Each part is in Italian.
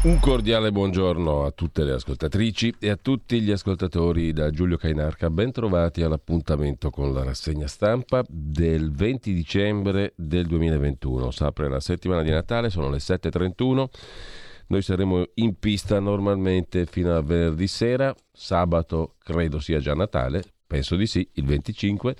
Un cordiale buongiorno a tutte le ascoltatrici e a tutti gli ascoltatori da Giulio Cainarca. Ben trovati all'appuntamento con la rassegna stampa del 20 dicembre del 2021. S'apre la settimana di Natale, sono le 7.31. Noi saremo in pista normalmente fino a venerdì sera. Sabato credo sia già Natale, penso di sì, il 25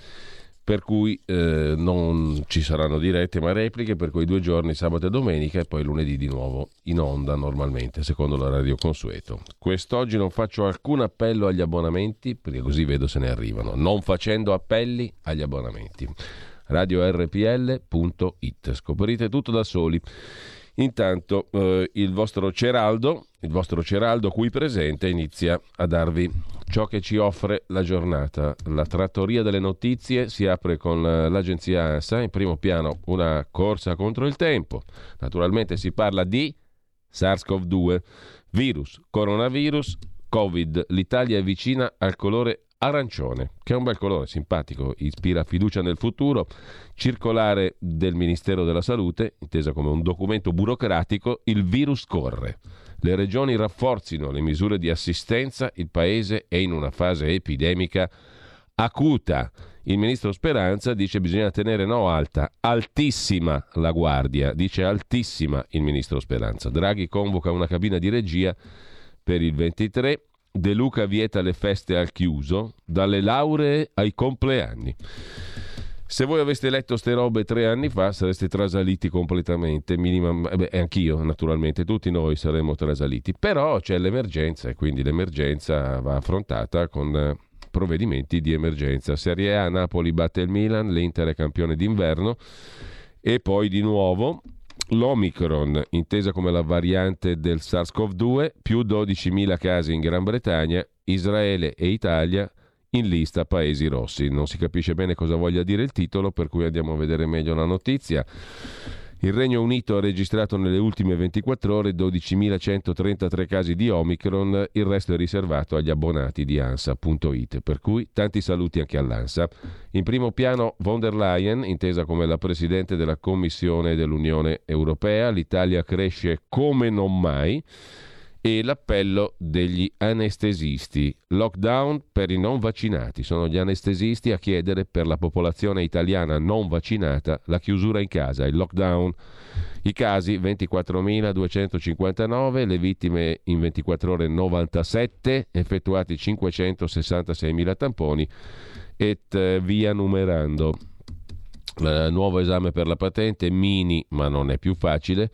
per cui eh, non ci saranno dirette ma repliche per quei due giorni, sabato e domenica, e poi lunedì di nuovo in onda normalmente, secondo l'orario consueto. Quest'oggi non faccio alcun appello agli abbonamenti, perché così vedo se ne arrivano, non facendo appelli agli abbonamenti. RadioRPL.it. Scoprite tutto da soli. Intanto eh, il vostro Ceraldo, il vostro Ceraldo qui presente, inizia a darvi ciò che ci offre la giornata. La trattoria delle notizie si apre con l'agenzia ANSA, in primo piano una corsa contro il tempo. Naturalmente si parla di SARS-CoV-2, virus, coronavirus, Covid. L'Italia è vicina al colore arancione, che è un bel colore, simpatico, ispira fiducia nel futuro, circolare del Ministero della Salute, intesa come un documento burocratico, il virus corre. Le regioni rafforzino le misure di assistenza, il Paese è in una fase epidemica acuta. Il ministro Speranza dice bisogna tenere no alta, altissima la guardia, dice altissima il ministro Speranza. Draghi convoca una cabina di regia per il 23 De Luca vieta le feste al chiuso, dalle lauree ai compleanni. Se voi aveste letto ste robe tre anni fa sareste trasaliti completamente, minima, beh, anch'io naturalmente, tutti noi saremmo trasaliti, però c'è l'emergenza e quindi l'emergenza va affrontata con eh, provvedimenti di emergenza. Serie A, Napoli batte il Milan, l'Inter è campione d'inverno e poi di nuovo L'Omicron, intesa come la variante del SARS-CoV-2, più 12.000 casi in Gran Bretagna, Israele e Italia in lista paesi rossi. Non si capisce bene cosa voglia dire il titolo, per cui andiamo a vedere meglio la notizia. Il Regno Unito ha registrato nelle ultime 24 ore 12.133 casi di Omicron, il resto è riservato agli abbonati di ANSA.it, per cui tanti saluti anche all'ANSA. In primo piano von der Leyen, intesa come la Presidente della Commissione dell'Unione Europea, l'Italia cresce come non mai e l'appello degli anestesisti. Lockdown per i non vaccinati. Sono gli anestesisti a chiedere per la popolazione italiana non vaccinata la chiusura in casa, il lockdown. I casi 24.259, le vittime in 24 ore 97, effettuati 566.000 tamponi e eh, via numerando. Uh, nuovo esame per la patente, mini ma non è più facile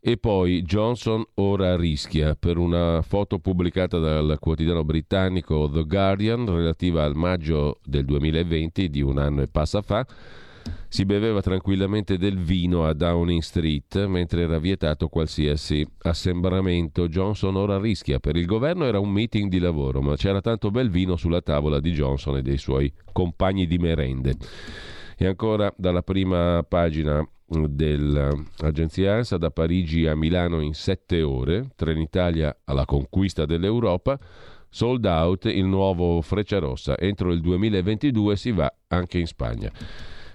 e poi Johnson ora rischia per una foto pubblicata dal quotidiano britannico The Guardian relativa al maggio del 2020 di un anno e passa fa. Si beveva tranquillamente del vino a Downing Street mentre era vietato qualsiasi assembramento. Johnson ora rischia. Per il governo era un meeting di lavoro, ma c'era tanto bel vino sulla tavola di Johnson e dei suoi compagni di merende. E ancora dalla prima pagina dell'agenzia ANSA da Parigi a Milano in sette ore, Trenitalia alla conquista dell'Europa, sold out il nuovo Frecciarossa, entro il 2022 si va anche in Spagna.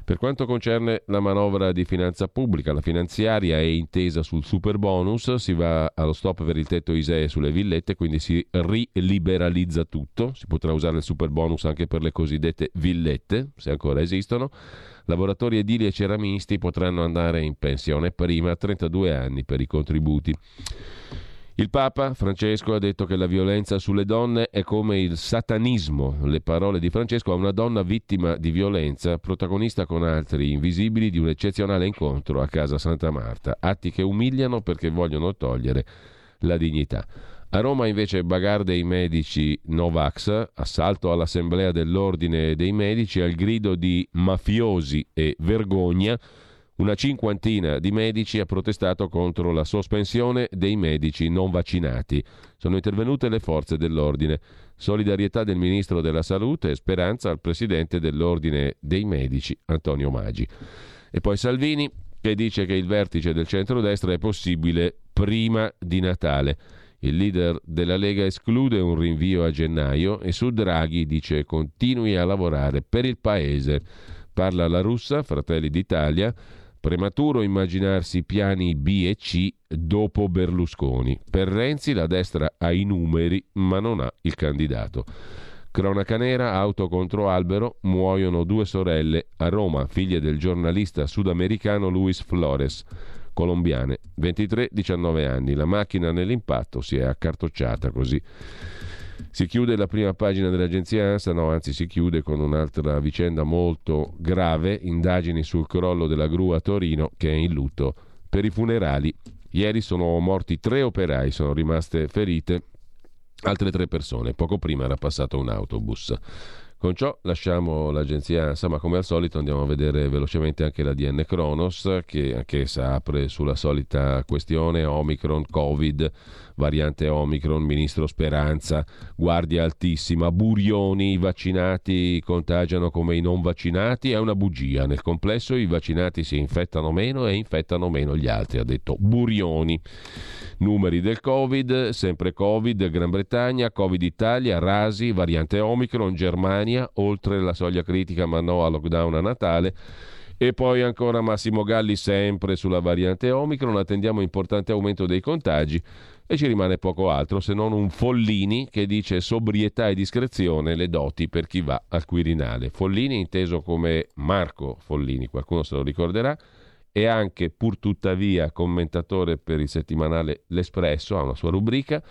Per quanto concerne la manovra di finanza pubblica, la finanziaria è intesa sul super bonus, si va allo stop per il tetto ISEE sulle villette, quindi si riliberalizza tutto, si potrà usare il super bonus anche per le cosiddette villette, se ancora esistono. Lavoratori edili e ceramisti potranno andare in pensione prima a 32 anni per i contributi. Il Papa Francesco ha detto che la violenza sulle donne è come il satanismo. Le parole di Francesco a una donna vittima di violenza, protagonista con altri invisibili di un eccezionale incontro a casa Santa Marta. Atti che umiliano perché vogliono togliere la dignità. A Roma invece bagarre dei medici Novax, assalto all'assemblea dell'ordine dei medici al grido di mafiosi e vergogna. Una cinquantina di medici ha protestato contro la sospensione dei medici non vaccinati. Sono intervenute le forze dell'ordine. Solidarietà del Ministro della Salute e speranza al Presidente dell'Ordine dei Medici, Antonio Maggi. E poi Salvini, che dice che il vertice del centrodestra è possibile prima di Natale. Il leader della Lega esclude un rinvio a gennaio e su Draghi dice continui a lavorare per il Paese. Parla la russa, Fratelli d'Italia, Prematuro immaginarsi piani B e C dopo Berlusconi. Per Renzi la destra ha i numeri ma non ha il candidato. Cronaca nera, auto contro albero, muoiono due sorelle a Roma, figlie del giornalista sudamericano Luis Flores, colombiane, 23-19 anni. La macchina nell'impatto si è accartocciata così. Si chiude la prima pagina dell'agenzia ANSA, no, anzi si chiude con un'altra vicenda molto grave, indagini sul crollo della gru a Torino che è in lutto per i funerali. Ieri sono morti tre operai, sono rimaste ferite altre tre persone, poco prima era passato un autobus. Con ciò lasciamo l'agenzia ANSA, ma come al solito andiamo a vedere velocemente anche la DN Kronos, che anch'essa apre sulla solita questione Omicron, Covid variante Omicron, ministro Speranza, guardia altissima, Burioni, i vaccinati contagiano come i non vaccinati, è una bugia, nel complesso i vaccinati si infettano meno e infettano meno gli altri, ha detto Burioni. Numeri del Covid, sempre Covid, Gran Bretagna, Covid Italia, Rasi, variante Omicron, Germania, oltre la soglia critica ma no a lockdown a Natale. E poi ancora Massimo Galli sempre sulla variante Omicron, attendiamo importante aumento dei contagi e ci rimane poco altro se non un Follini che dice sobrietà e discrezione le doti per chi va al Quirinale. Follini inteso come Marco Follini, qualcuno se lo ricorderà, e anche pur tuttavia commentatore per il settimanale L'Espresso, ha una sua rubrica,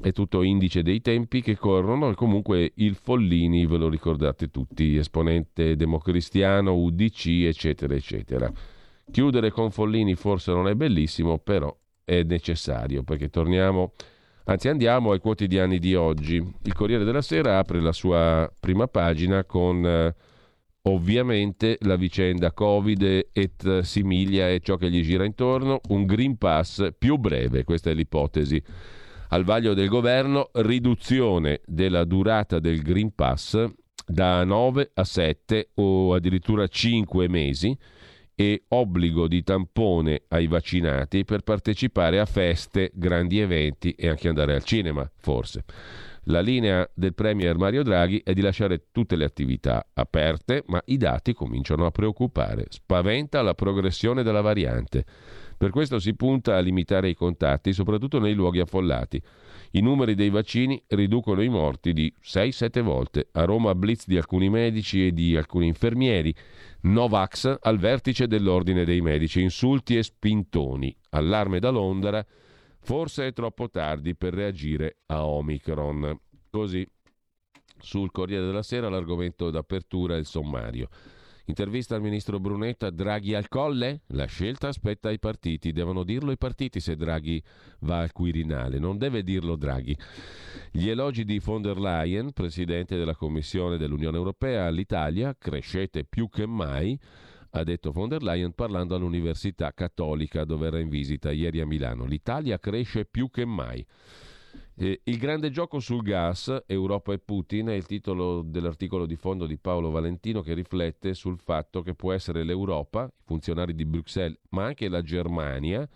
è tutto indice dei tempi che corrono e comunque il Follini ve lo ricordate tutti, esponente democristiano, UDC, eccetera, eccetera. Chiudere con Follini forse non è bellissimo, però è necessario perché torniamo, anzi andiamo ai quotidiani di oggi. Il Corriere della Sera apre la sua prima pagina con eh, ovviamente la vicenda Covid et similia e ciò che gli gira intorno, un Green Pass più breve, questa è l'ipotesi. Al vaglio del governo, riduzione della durata del Green Pass da 9 a 7 o addirittura 5 mesi e obbligo di tampone ai vaccinati per partecipare a feste, grandi eventi e anche andare al cinema, forse. La linea del Premier Mario Draghi è di lasciare tutte le attività aperte, ma i dati cominciano a preoccupare. Spaventa la progressione della variante. Per questo si punta a limitare i contatti, soprattutto nei luoghi affollati. I numeri dei vaccini riducono i morti di 6-7 volte. A Roma blitz di alcuni medici e di alcuni infermieri. Novax al vertice dell'ordine dei medici, insulti e spintoni. Allarme da Londra, forse è troppo tardi per reagire a Omicron. Così sul Corriere della Sera l'argomento d'apertura è il sommario. Intervista al ministro Brunetta, Draghi al colle? La scelta aspetta i partiti, devono dirlo i partiti se Draghi va al Quirinale, non deve dirlo Draghi. Gli elogi di von der Leyen, presidente della Commissione dell'Unione Europea all'Italia, crescete più che mai, ha detto von der Leyen parlando all'Università Cattolica dove era in visita ieri a Milano. L'Italia cresce più che mai. Eh, il grande gioco sul gas, Europa e Putin, è il titolo dell'articolo di fondo di Paolo Valentino che riflette sul fatto che può essere l'Europa, i funzionari di Bruxelles, ma anche la Germania,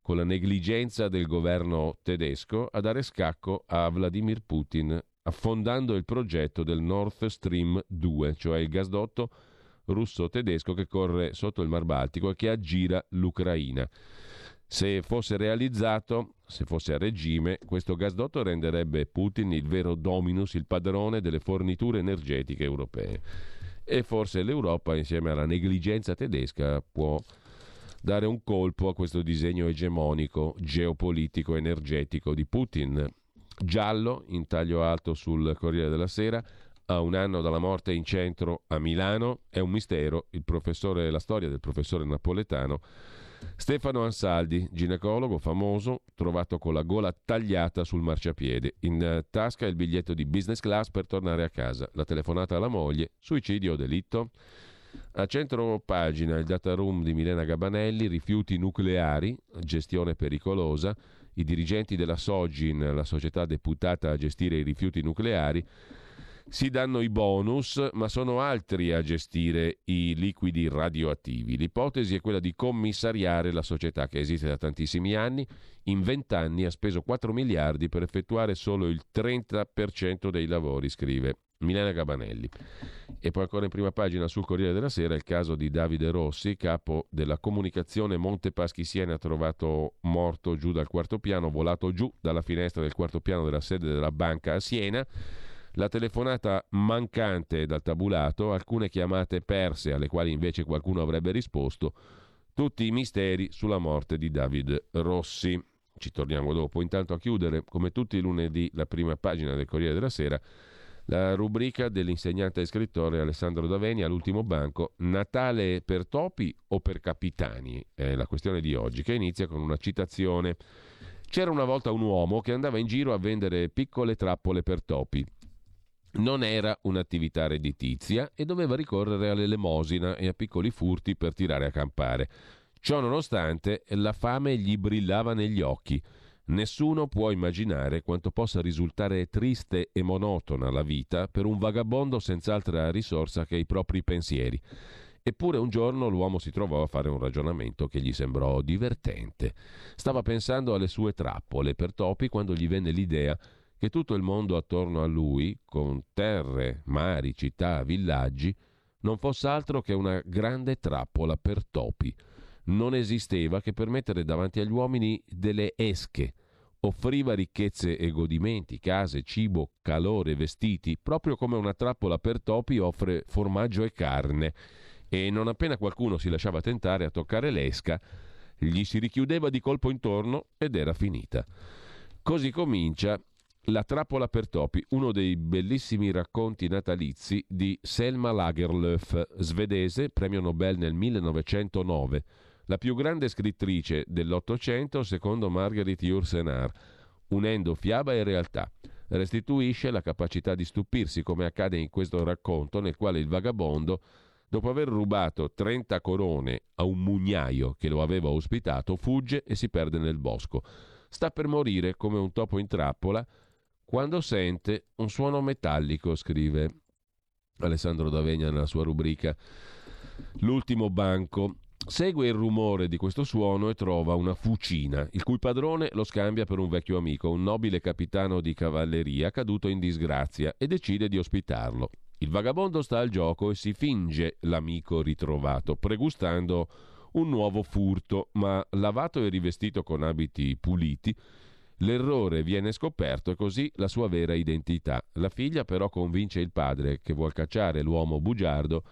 con la negligenza del governo tedesco, a dare scacco a Vladimir Putin, affondando il progetto del Nord Stream 2, cioè il gasdotto russo-tedesco che corre sotto il Mar Baltico e che aggira l'Ucraina. Se fosse realizzato, se fosse a regime, questo gasdotto renderebbe Putin il vero dominus, il padrone delle forniture energetiche europee. E forse l'Europa, insieme alla negligenza tedesca, può dare un colpo a questo disegno egemonico, geopolitico, energetico di Putin. Giallo, in taglio alto sul Corriere della Sera, a un anno dalla morte in centro a Milano, è un mistero, la storia del professore napoletano Stefano Ansaldi, ginecologo famoso, trovato con la gola tagliata sul marciapiede. In eh, tasca il biglietto di business class per tornare a casa. La telefonata alla moglie. Suicidio o delitto? A centro pagina il data room di Milena Gabanelli, rifiuti nucleari, gestione pericolosa. I dirigenti della Sogin, la società deputata a gestire i rifiuti nucleari, si danno i bonus, ma sono altri a gestire i liquidi radioattivi. L'ipotesi è quella di commissariare la società che esiste da tantissimi anni. In vent'anni ha speso 4 miliardi per effettuare solo il 30% dei lavori, scrive Milena Gabanelli. E poi ancora in prima pagina sul Corriere della Sera il caso di Davide Rossi, capo della comunicazione Monte Paschi Siena, trovato morto giù dal quarto piano, volato giù dalla finestra del quarto piano della sede della banca a Siena. La telefonata mancante dal tabulato, alcune chiamate perse alle quali invece qualcuno avrebbe risposto, tutti i misteri sulla morte di David Rossi. Ci torniamo dopo. Intanto a chiudere, come tutti i lunedì, la prima pagina del Corriere della Sera la rubrica dell'insegnante e scrittore Alessandro Daveni all'ultimo banco, Natale per topi o per capitani? È la questione di oggi, che inizia con una citazione. C'era una volta un uomo che andava in giro a vendere piccole trappole per topi. Non era un'attività redditizia e doveva ricorrere all'elemosina e a piccoli furti per tirare a campare. Ciò nonostante, la fame gli brillava negli occhi. Nessuno può immaginare quanto possa risultare triste e monotona la vita per un vagabondo senza altra risorsa che i propri pensieri. Eppure un giorno l'uomo si trovò a fare un ragionamento che gli sembrò divertente. Stava pensando alle sue trappole per topi quando gli venne l'idea che tutto il mondo attorno a lui, con terre, mari, città, villaggi, non fosse altro che una grande trappola per topi. Non esisteva che per mettere davanti agli uomini delle esche, offriva ricchezze e godimenti, case, cibo, calore, vestiti, proprio come una trappola per topi offre formaggio e carne. E non appena qualcuno si lasciava tentare a toccare l'esca, gli si richiudeva di colpo intorno ed era finita. Così comincia La trappola per topi, uno dei bellissimi racconti natalizi di Selma Lagerlöf, svedese, premio Nobel nel 1909 la più grande scrittrice dell'Ottocento secondo Marguerite Yourcenar, unendo fiaba e realtà. Restituisce la capacità di stupirsi, come accade in questo racconto, nel quale il vagabondo, dopo aver rubato 30 corone a un mugnaio che lo aveva ospitato, fugge e si perde nel bosco. Sta per morire come un topo in trappola quando sente un suono metallico, scrive Alessandro D'Avegna nella sua rubrica L'ultimo banco Segue il rumore di questo suono e trova una fucina, il cui padrone lo scambia per un vecchio amico, un nobile capitano di cavalleria caduto in disgrazia, e decide di ospitarlo. Il vagabondo sta al gioco e si finge l'amico ritrovato, pregustando un nuovo furto, ma lavato e rivestito con abiti puliti, l'errore viene scoperto e così la sua vera identità. La figlia però convince il padre, che vuol cacciare l'uomo bugiardo,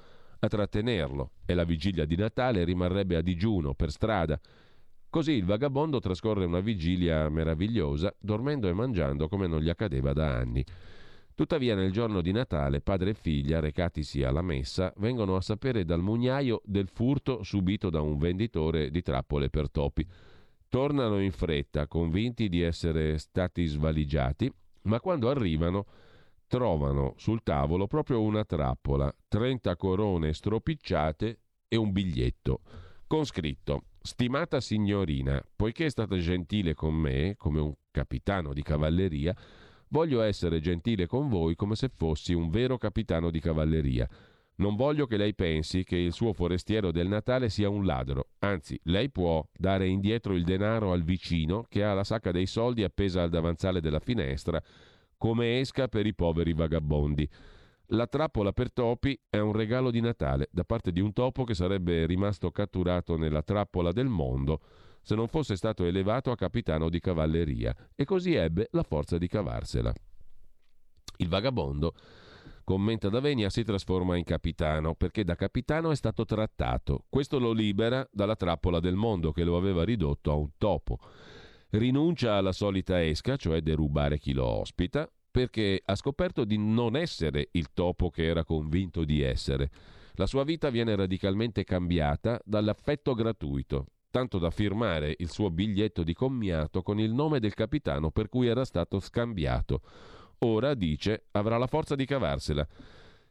a trattenerlo e la vigilia di Natale rimarrebbe a digiuno per strada. Così il vagabondo trascorre una vigilia meravigliosa, dormendo e mangiando come non gli accadeva da anni. Tuttavia nel giorno di Natale padre e figlia, recatisi alla messa, vengono a sapere dal mugnaio del furto subito da un venditore di trappole per topi. Tornano in fretta, convinti di essere stati svaligiati, ma quando arrivano trovano sul tavolo proprio una trappola, 30 corone stropicciate e un biglietto con scritto Stimata signorina, poiché è stata gentile con me, come un capitano di cavalleria, voglio essere gentile con voi come se fossi un vero capitano di cavalleria. Non voglio che lei pensi che il suo forestiero del Natale sia un ladro, anzi, lei può dare indietro il denaro al vicino che ha la sacca dei soldi appesa al davanzale della finestra come esca per i poveri vagabondi. La trappola per topi è un regalo di Natale da parte di un topo che sarebbe rimasto catturato nella trappola del mondo se non fosse stato elevato a capitano di cavalleria e così ebbe la forza di cavarsela. Il vagabondo, commenta Davenia, si trasforma in capitano perché da capitano è stato trattato. Questo lo libera dalla trappola del mondo che lo aveva ridotto a un topo rinuncia alla solita esca, cioè derubare chi lo ospita, perché ha scoperto di non essere il topo che era convinto di essere. La sua vita viene radicalmente cambiata dall'affetto gratuito, tanto da firmare il suo biglietto di commiato con il nome del capitano per cui era stato scambiato. Ora, dice, avrà la forza di cavarsela.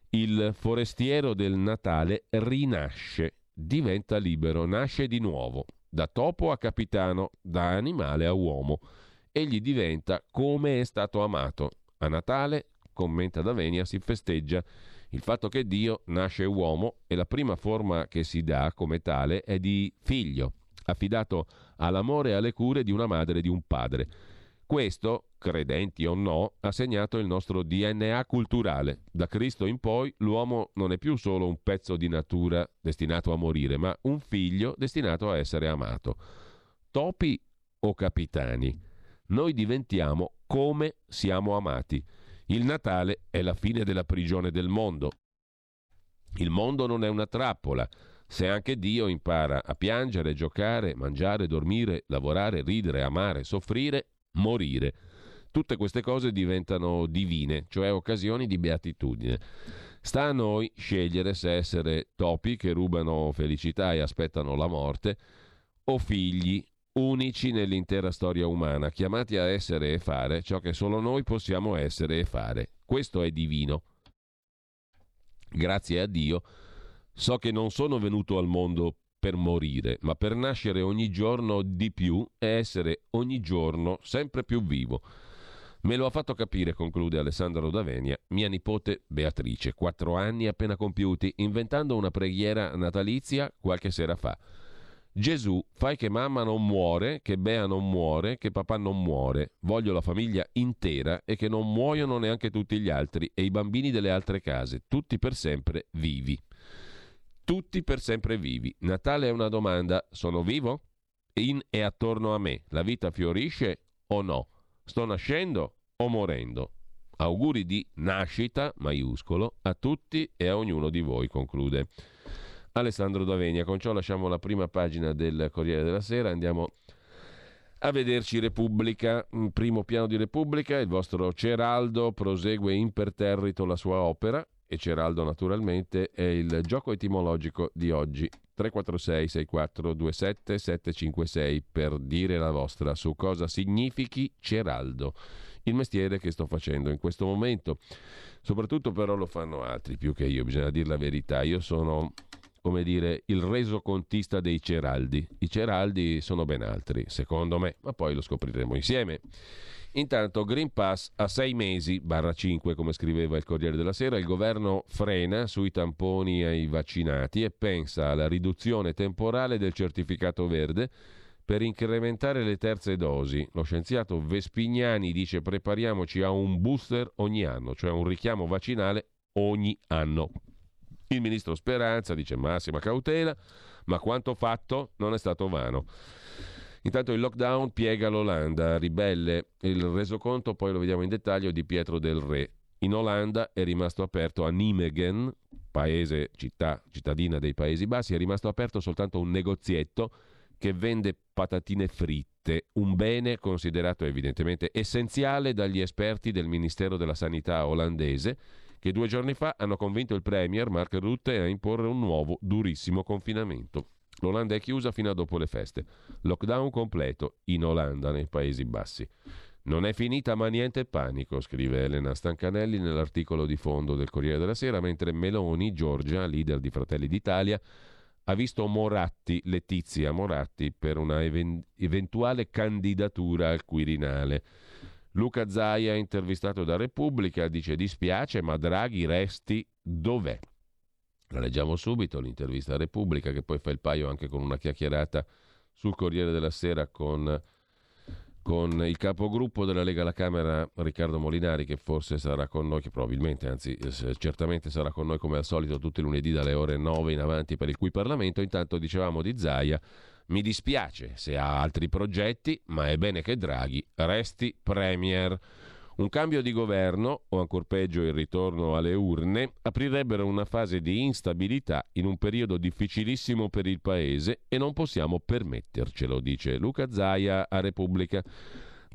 Il forestiero del Natale rinasce, diventa libero, nasce di nuovo da topo a capitano, da animale a uomo. Egli diventa come è stato amato. A Natale, commenta Davenia, si festeggia il fatto che Dio nasce uomo e la prima forma che si dà come tale è di figlio, affidato all'amore e alle cure di una madre e di un padre. Questo, credenti o no, ha segnato il nostro DNA culturale. Da Cristo in poi l'uomo non è più solo un pezzo di natura destinato a morire, ma un figlio destinato a essere amato. Topi o capitani? Noi diventiamo come siamo amati. Il Natale è la fine della prigione del mondo. Il mondo non è una trappola. Se anche Dio impara a piangere, giocare, mangiare, dormire, lavorare, ridere, amare, soffrire, morire. Tutte queste cose diventano divine, cioè occasioni di beatitudine. Sta a noi scegliere se essere topi che rubano felicità e aspettano la morte o figli unici nell'intera storia umana, chiamati a essere e fare ciò che solo noi possiamo essere e fare. Questo è divino. Grazie a Dio so che non sono venuto al mondo per morire, ma per nascere ogni giorno di più e essere ogni giorno sempre più vivo. Me lo ha fatto capire, conclude Alessandro Davenia, mia nipote Beatrice, quattro anni appena compiuti, inventando una preghiera natalizia qualche sera fa. Gesù, fai che mamma non muore, che Bea non muore, che papà non muore. Voglio la famiglia intera e che non muoiono neanche tutti gli altri e i bambini delle altre case, tutti per sempre vivi tutti per sempre vivi. Natale è una domanda, sono vivo? In e attorno a me, la vita fiorisce o no? Sto nascendo o morendo? Auguri di nascita, maiuscolo, a tutti e a ognuno di voi, conclude Alessandro Davenia. Con ciò lasciamo la prima pagina del Corriere della Sera, andiamo a vederci Repubblica, primo piano di Repubblica, il vostro Ceraldo prosegue imperterrito la sua opera, e Ceraldo naturalmente è il gioco etimologico di oggi. 346 6427 756 per dire la vostra su cosa significhi Ceraldo il mestiere che sto facendo in questo momento. Soprattutto però lo fanno altri più che io bisogna dire la verità. Io sono come dire il resocontista dei Ceraldi i Ceraldi sono ben altri secondo me ma poi lo scopriremo insieme Intanto Green Pass a sei mesi, barra 5 come scriveva il Corriere della Sera, il governo frena sui tamponi ai vaccinati e pensa alla riduzione temporale del certificato verde per incrementare le terze dosi. Lo scienziato Vespignani dice prepariamoci a un booster ogni anno, cioè un richiamo vaccinale ogni anno. Il ministro Speranza dice massima cautela, ma quanto fatto non è stato vano. Intanto il lockdown piega l'Olanda, ribelle il resoconto, poi lo vediamo in dettaglio, di Pietro del Re. In Olanda è rimasto aperto a Nijmegen, paese, città, cittadina dei Paesi Bassi, è rimasto aperto soltanto un negozietto che vende patatine fritte, un bene considerato evidentemente essenziale dagli esperti del Ministero della Sanità olandese, che due giorni fa hanno convinto il Premier Mark Rutte a imporre un nuovo durissimo confinamento. L'Olanda è chiusa fino a dopo le feste. Lockdown completo in Olanda, nei Paesi Bassi. Non è finita ma niente panico, scrive Elena Stancanelli nell'articolo di fondo del Corriere della Sera, mentre Meloni, Giorgia, leader di Fratelli d'Italia, ha visto Moratti, Letizia Moratti, per una even- eventuale candidatura al Quirinale. Luca Zaia, intervistato da Repubblica, dice dispiace ma Draghi resti dov'è? La leggiamo subito, l'intervista a Repubblica, che poi fa il paio anche con una chiacchierata sul Corriere della Sera con, con il capogruppo della Lega alla Camera, Riccardo Molinari, che forse sarà con noi, che probabilmente, anzi eh, certamente sarà con noi come al solito tutti i lunedì dalle ore 9 in avanti per il cui Parlamento. Intanto dicevamo di Zaia, mi dispiace se ha altri progetti, ma è bene che Draghi resti Premier. Un cambio di governo, o ancor peggio il ritorno alle urne, aprirebbero una fase di instabilità in un periodo difficilissimo per il Paese e non possiamo permettercelo, dice Luca Zaia a Repubblica.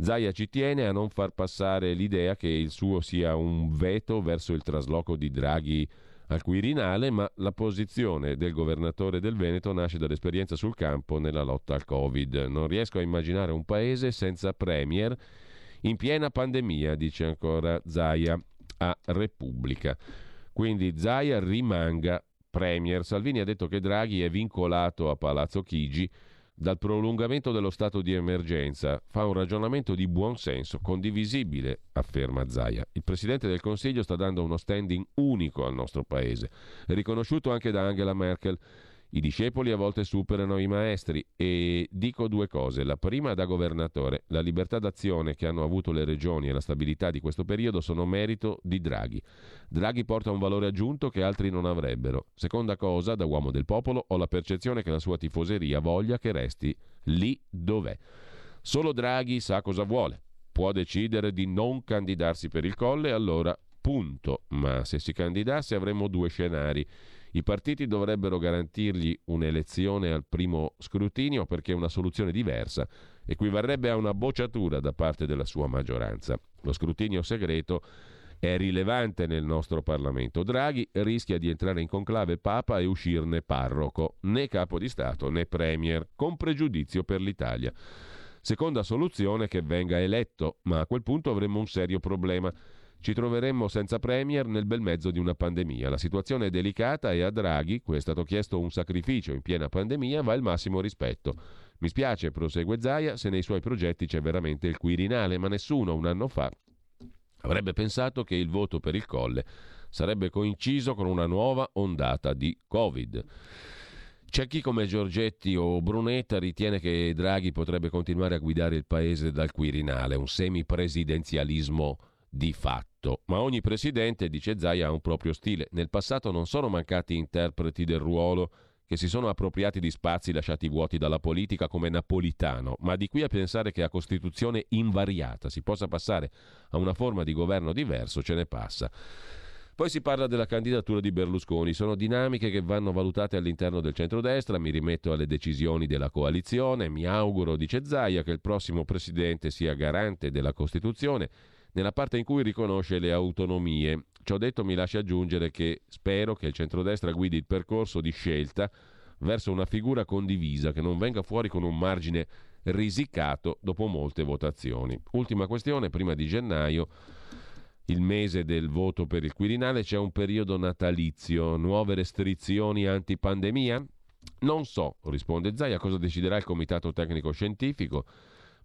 Zaia ci tiene a non far passare l'idea che il suo sia un veto verso il trasloco di Draghi al Quirinale, ma la posizione del governatore del Veneto nasce dall'esperienza sul campo nella lotta al Covid. Non riesco a immaginare un paese senza premier in piena pandemia, dice ancora Zaia a Repubblica. Quindi Zaia rimanga Premier. Salvini ha detto che Draghi è vincolato a Palazzo Chigi dal prolungamento dello stato di emergenza. Fa un ragionamento di buon senso, condivisibile, afferma Zaia. Il Presidente del Consiglio sta dando uno standing unico al nostro Paese, riconosciuto anche da Angela Merkel I discepoli a volte superano i maestri e dico due cose. La prima da governatore, la libertà d'azione che hanno avuto le regioni e la stabilità di questo periodo sono merito di Draghi. Draghi porta un valore aggiunto che altri non avrebbero. Seconda cosa, da uomo del popolo ho la percezione che la sua tifoseria voglia che resti lì dov'è. Solo Draghi sa cosa vuole. Può decidere di non candidarsi per il colle, allora punto. Ma se si candidasse avremmo due scenari i partiti dovrebbero garantirgli un'elezione al primo scrutinio perché una soluzione diversa equivarrebbe a una bocciatura da parte della sua maggioranza. Lo scrutinio segreto è rilevante nel nostro Parlamento. Draghi rischia di entrare in conclave Papa e uscirne parroco, né capo di Stato né Premier, con pregiudizio per l'Italia. Seconda soluzione che venga eletto, ma a quel punto avremmo un serio problema ci troveremmo senza Premier nel bel mezzo di una pandemia. La situazione è delicata e a Draghi, cui è stato chiesto un sacrificio in piena pandemia, va il massimo rispetto. Mi spiace, prosegue Zaia, se nei suoi progetti c'è veramente il Quirinale, ma nessuno un anno fa avrebbe pensato che il voto per il Colle sarebbe coinciso con una nuova ondata di Covid. C'è chi come Giorgetti o Brunetta ritiene che Draghi potrebbe continuare a guidare il paese dal Quirinale, un semipresidenzialismo di fatto. Ma ogni presidente, dice Zaia, ha un proprio stile. Nel passato non sono mancati interpreti del ruolo che si sono appropriati di spazi lasciati vuoti dalla politica come Napolitano, ma di qui a pensare che a Costituzione invariata si possa passare a una forma di governo diverso ce ne passa. Poi si parla della candidatura di Berlusconi, sono dinamiche che vanno valutate all'interno del centrodestra, mi rimetto alle decisioni della coalizione, mi auguro, dice Zaia, che il prossimo presidente sia garante della Costituzione nella parte in cui riconosce le autonomie. Ciò detto mi lascia aggiungere che spero che il centrodestra guidi il percorso di scelta verso una figura condivisa che non venga fuori con un margine risicato dopo molte votazioni. Ultima questione, prima di gennaio, il mese del voto per il Quirinale, c'è un periodo natalizio, nuove restrizioni antipandemia? Non so, risponde Zaia, cosa deciderà il Comitato Tecnico Scientifico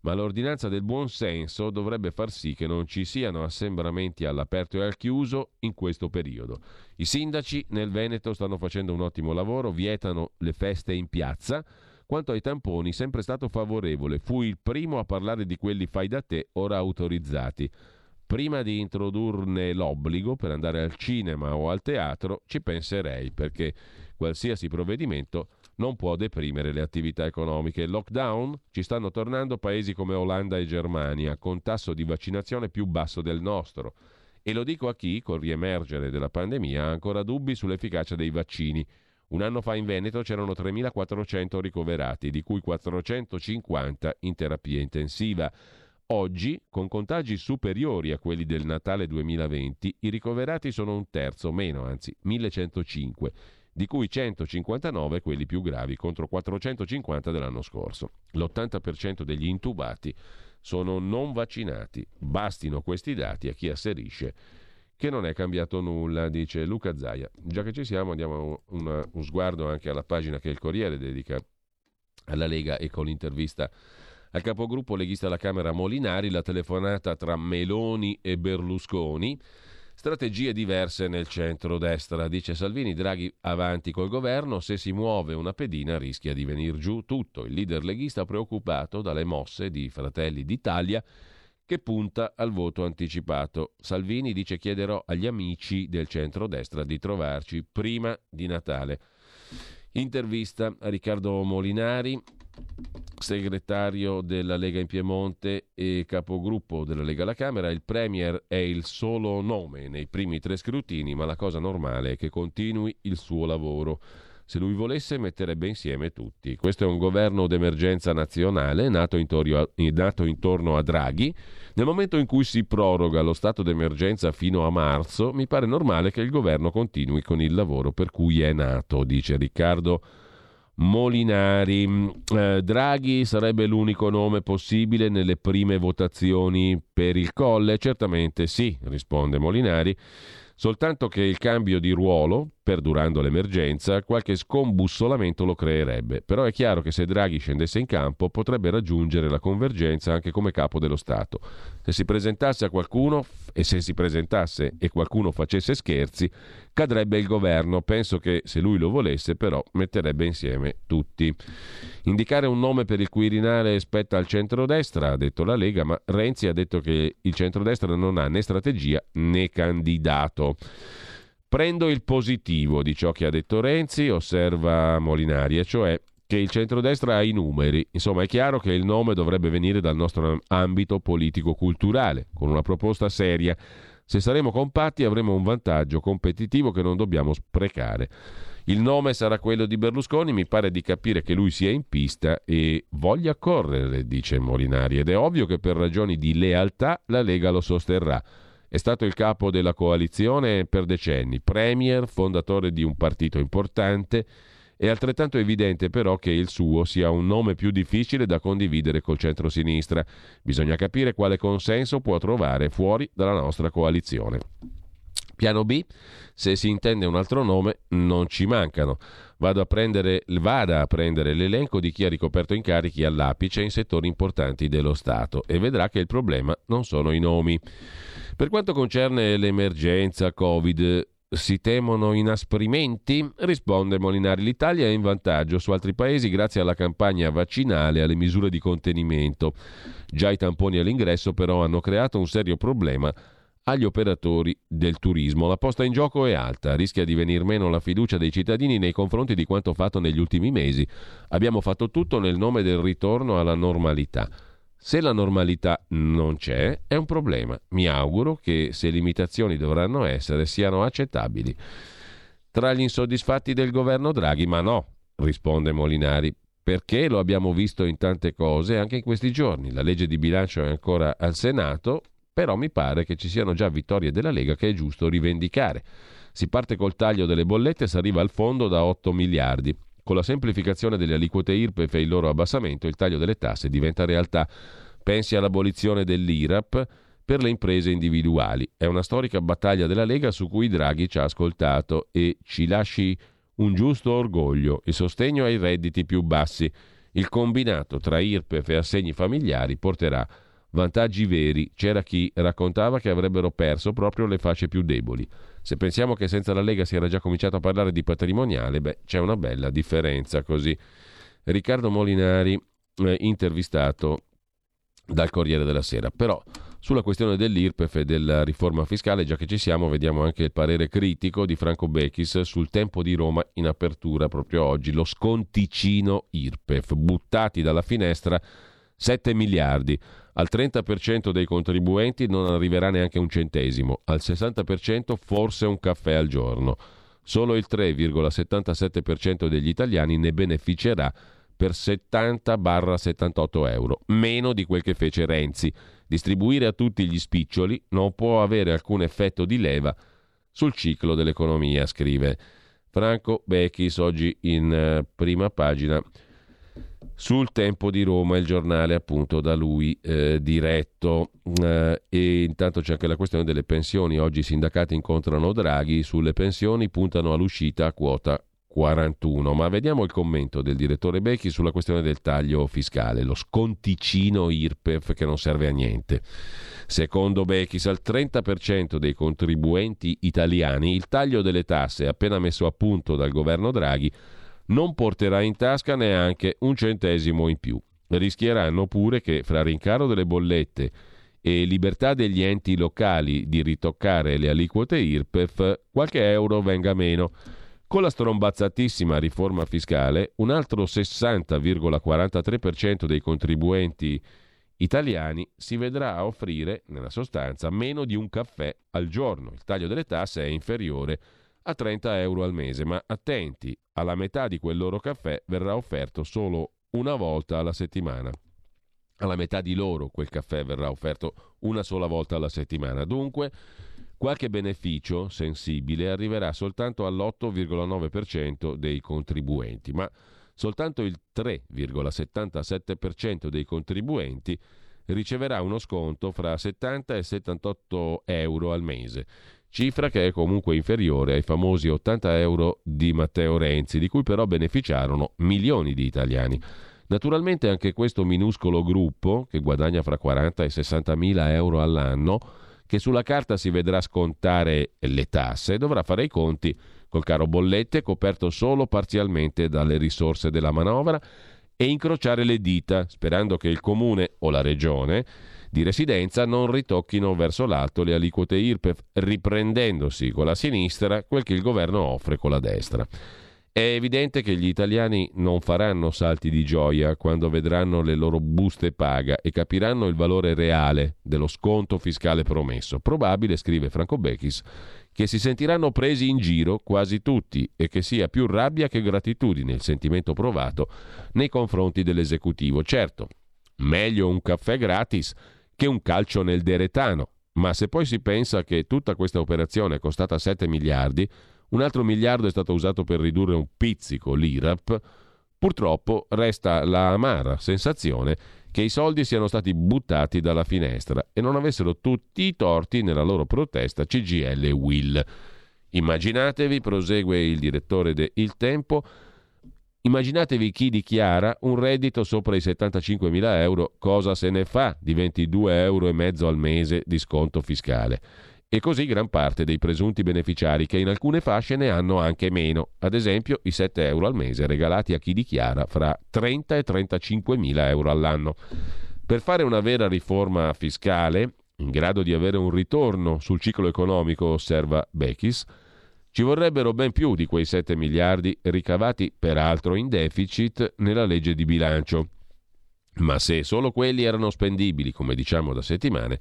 ma l'ordinanza del buon senso dovrebbe far sì che non ci siano assembramenti all'aperto e al chiuso in questo periodo. I sindaci nel Veneto stanno facendo un ottimo lavoro, vietano le feste in piazza. Quanto ai tamponi, sempre stato favorevole, fui il primo a parlare di quelli fai da te, ora autorizzati. Prima di introdurne l'obbligo per andare al cinema o al teatro, ci penserei, perché qualsiasi provvedimento non può deprimere le attività economiche. Lockdown? Ci stanno tornando paesi come Olanda e Germania, con tasso di vaccinazione più basso del nostro. E lo dico a chi, col riemergere della pandemia, ha ancora dubbi sull'efficacia dei vaccini. Un anno fa in Veneto c'erano 3.400 ricoverati, di cui 450 in terapia intensiva. Oggi, con contagi superiori a quelli del Natale 2020, i ricoverati sono un terzo meno, anzi 1105 di cui 159 quelli più gravi contro 450 dell'anno scorso. L'80% degli intubati sono non vaccinati. Bastino questi dati a chi asserisce che non è cambiato nulla, dice Luca Zaia. Già che ci siamo, andiamo un, un sguardo anche alla pagina che il Corriere dedica alla Lega e con l'intervista al capogruppo leghista alla Camera Molinari, la telefonata tra Meloni e Berlusconi. Strategie diverse nel centro-destra, dice Salvini. Draghi avanti col governo, se si muove una pedina rischia di venir giù tutto. Il leader leghista preoccupato dalle mosse di Fratelli d'Italia che punta al voto anticipato. Salvini dice chiederò agli amici del centro-destra di trovarci prima di Natale. Intervista a Riccardo Molinari, segretario della Lega in Piemonte e capogruppo della Lega alla Camera. Il Premier è il solo nome nei primi tre scrutini, ma la cosa normale è che continui il suo lavoro. Se lui volesse metterebbe insieme tutti. Questo è un governo d'emergenza nazionale nato intorno a, nato intorno a Draghi. Nel momento in cui si proroga lo stato d'emergenza fino a marzo, mi pare normale che il governo continui con il lavoro per cui è nato, dice Riccardo Molinari. Eh, Draghi sarebbe l'unico nome possibile nelle prime votazioni per il colle? Certamente sì, risponde Molinari. Soltanto che il cambio di ruolo, perdurando l'emergenza, qualche scombussolamento lo creerebbe. Però è chiaro che se Draghi scendesse in campo potrebbe raggiungere la convergenza anche come capo dello Stato. Se si presentasse a qualcuno e se si presentasse e qualcuno facesse scherzi, cadrebbe il governo. Penso che se lui lo volesse, però, metterebbe insieme tutti. Indicare un nome per il Quirinale spetta al centrodestra, ha detto la Lega, ma Renzi ha detto che il centrodestra non ha né strategia né candidato. Prendo il positivo di ciò che ha detto Renzi, osserva Molinari, e cioè che il centrodestra ha i numeri. Insomma, è chiaro che il nome dovrebbe venire dal nostro ambito politico-culturale, con una proposta seria. Se saremo compatti avremo un vantaggio competitivo che non dobbiamo sprecare. Il nome sarà quello di Berlusconi, mi pare di capire che lui sia in pista e voglia correre, dice Molinari, ed è ovvio che per ragioni di lealtà la Lega lo sosterrà. È stato il capo della coalizione per decenni, premier, fondatore di un partito importante. È altrettanto evidente però che il suo sia un nome più difficile da condividere col centro-sinistra. Bisogna capire quale consenso può trovare fuori dalla nostra coalizione. Piano B, se si intende un altro nome, non ci mancano. Vado a prendere, vada a prendere l'elenco di chi ha ricoperto incarichi all'apice in settori importanti dello Stato e vedrà che il problema non sono i nomi. Per quanto concerne l'emergenza Covid, si temono inasprimenti? Risponde Molinari. L'Italia è in vantaggio su altri paesi grazie alla campagna vaccinale e alle misure di contenimento. Già i tamponi all'ingresso però hanno creato un serio problema agli operatori del turismo. La posta in gioco è alta, rischia di venir meno la fiducia dei cittadini nei confronti di quanto fatto negli ultimi mesi. Abbiamo fatto tutto nel nome del ritorno alla normalità. Se la normalità non c'è, è un problema. Mi auguro che se limitazioni dovranno essere siano accettabili. Tra gli insoddisfatti del governo Draghi, ma no, risponde Molinari, perché lo abbiamo visto in tante cose anche in questi giorni. La legge di bilancio è ancora al Senato, però mi pare che ci siano già vittorie della Lega che è giusto rivendicare. Si parte col taglio delle bollette e si arriva al fondo da 8 miliardi. Con la semplificazione delle aliquote IRPEF e il loro abbassamento, il taglio delle tasse diventa realtà. Pensi all'abolizione dell'IRAP per le imprese individuali. È una storica battaglia della Lega su cui Draghi ci ha ascoltato e ci lasci un giusto orgoglio, il sostegno ai redditi più bassi. Il combinato tra IRPEF e assegni familiari porterà vantaggi veri. C'era chi raccontava che avrebbero perso proprio le fasce più deboli. Se pensiamo che senza la Lega si era già cominciato a parlare di patrimoniale, beh, c'è una bella differenza così. Riccardo Molinari, eh, intervistato dal Corriere della Sera. Però sulla questione dell'IRPEF e della riforma fiscale, già che ci siamo, vediamo anche il parere critico di Franco Bechis sul tempo di Roma in apertura proprio oggi. Lo sconticino IRPEF, buttati dalla finestra 7 miliardi. Al 30% dei contribuenti non arriverà neanche un centesimo, al 60% forse un caffè al giorno. Solo il 3,77% degli italiani ne beneficerà per 70-78 euro, meno di quel che fece Renzi. Distribuire a tutti gli spiccioli non può avere alcun effetto di leva sul ciclo dell'economia, scrive Franco Bechis oggi in eh, prima pagina sul Tempo di Roma, il giornale appunto da lui eh, diretto. Eh, e intanto c'è anche la questione delle pensioni. Oggi i sindacati incontrano Draghi, sulle pensioni puntano all'uscita a quota 41. Ma vediamo il commento del direttore Becchi sulla questione del taglio fiscale, lo sconticino IRPEF che non serve a niente. Secondo Bechis, al 30% dei contribuenti italiani il taglio delle tasse appena messo a punto dal governo Draghi non porterà in tasca neanche un centesimo in più. Rischieranno pure che fra rincaro delle bollette e libertà degli enti locali di ritoccare le aliquote IRPEF, qualche euro venga meno. Con la strombazzatissima riforma fiscale, un altro 60,43% dei contribuenti italiani si vedrà offrire, nella sostanza, meno di un caffè al giorno. Il taglio delle tasse è inferiore a 30 euro al mese, ma attenti, alla metà di quel loro caffè verrà offerto solo una volta alla settimana. Alla metà di loro quel caffè verrà offerto una sola volta alla settimana. Dunque, qualche beneficio sensibile arriverà soltanto all'8,9% dei contribuenti, ma soltanto il 3,77% dei contribuenti riceverà uno sconto fra 70 e 78 euro al mese. Cifra che è comunque inferiore ai famosi 80 euro di Matteo Renzi, di cui però beneficiarono milioni di italiani. Naturalmente anche questo minuscolo gruppo, che guadagna fra 40 e 60 mila euro all'anno, che sulla carta si vedrà scontare le tasse, dovrà fare i conti col caro bollette coperto solo parzialmente dalle risorse della manovra e incrociare le dita, sperando che il comune o la regione di residenza non ritocchino verso l'alto le aliquote IRPEF, riprendendosi con la sinistra quel che il governo offre con la destra. È evidente che gli italiani non faranno salti di gioia quando vedranno le loro buste paga e capiranno il valore reale dello sconto fiscale promesso. Probabile, scrive Franco Bechis, che si sentiranno presi in giro quasi tutti e che sia più rabbia che gratitudine il sentimento provato nei confronti dell'esecutivo. Certo, meglio un caffè gratis che un calcio nel deretano, ma se poi si pensa che tutta questa operazione è costata 7 miliardi, un altro miliardo è stato usato per ridurre un pizzico l'IRAP. Purtroppo resta la amara sensazione che i soldi siano stati buttati dalla finestra e non avessero tutti i torti nella loro protesta CGL Will. Immaginatevi, prosegue il direttore de Il Tempo, immaginatevi chi dichiara un reddito sopra i 75.000 euro, cosa se ne fa di 22 euro al mese di sconto fiscale e così gran parte dei presunti beneficiari che in alcune fasce ne hanno anche meno, ad esempio i 7 euro al mese regalati a chi dichiara fra 30 e 35 mila euro all'anno. Per fare una vera riforma fiscale, in grado di avere un ritorno sul ciclo economico, osserva Bechis, ci vorrebbero ben più di quei 7 miliardi ricavati peraltro in deficit nella legge di bilancio. Ma se solo quelli erano spendibili, come diciamo da settimane,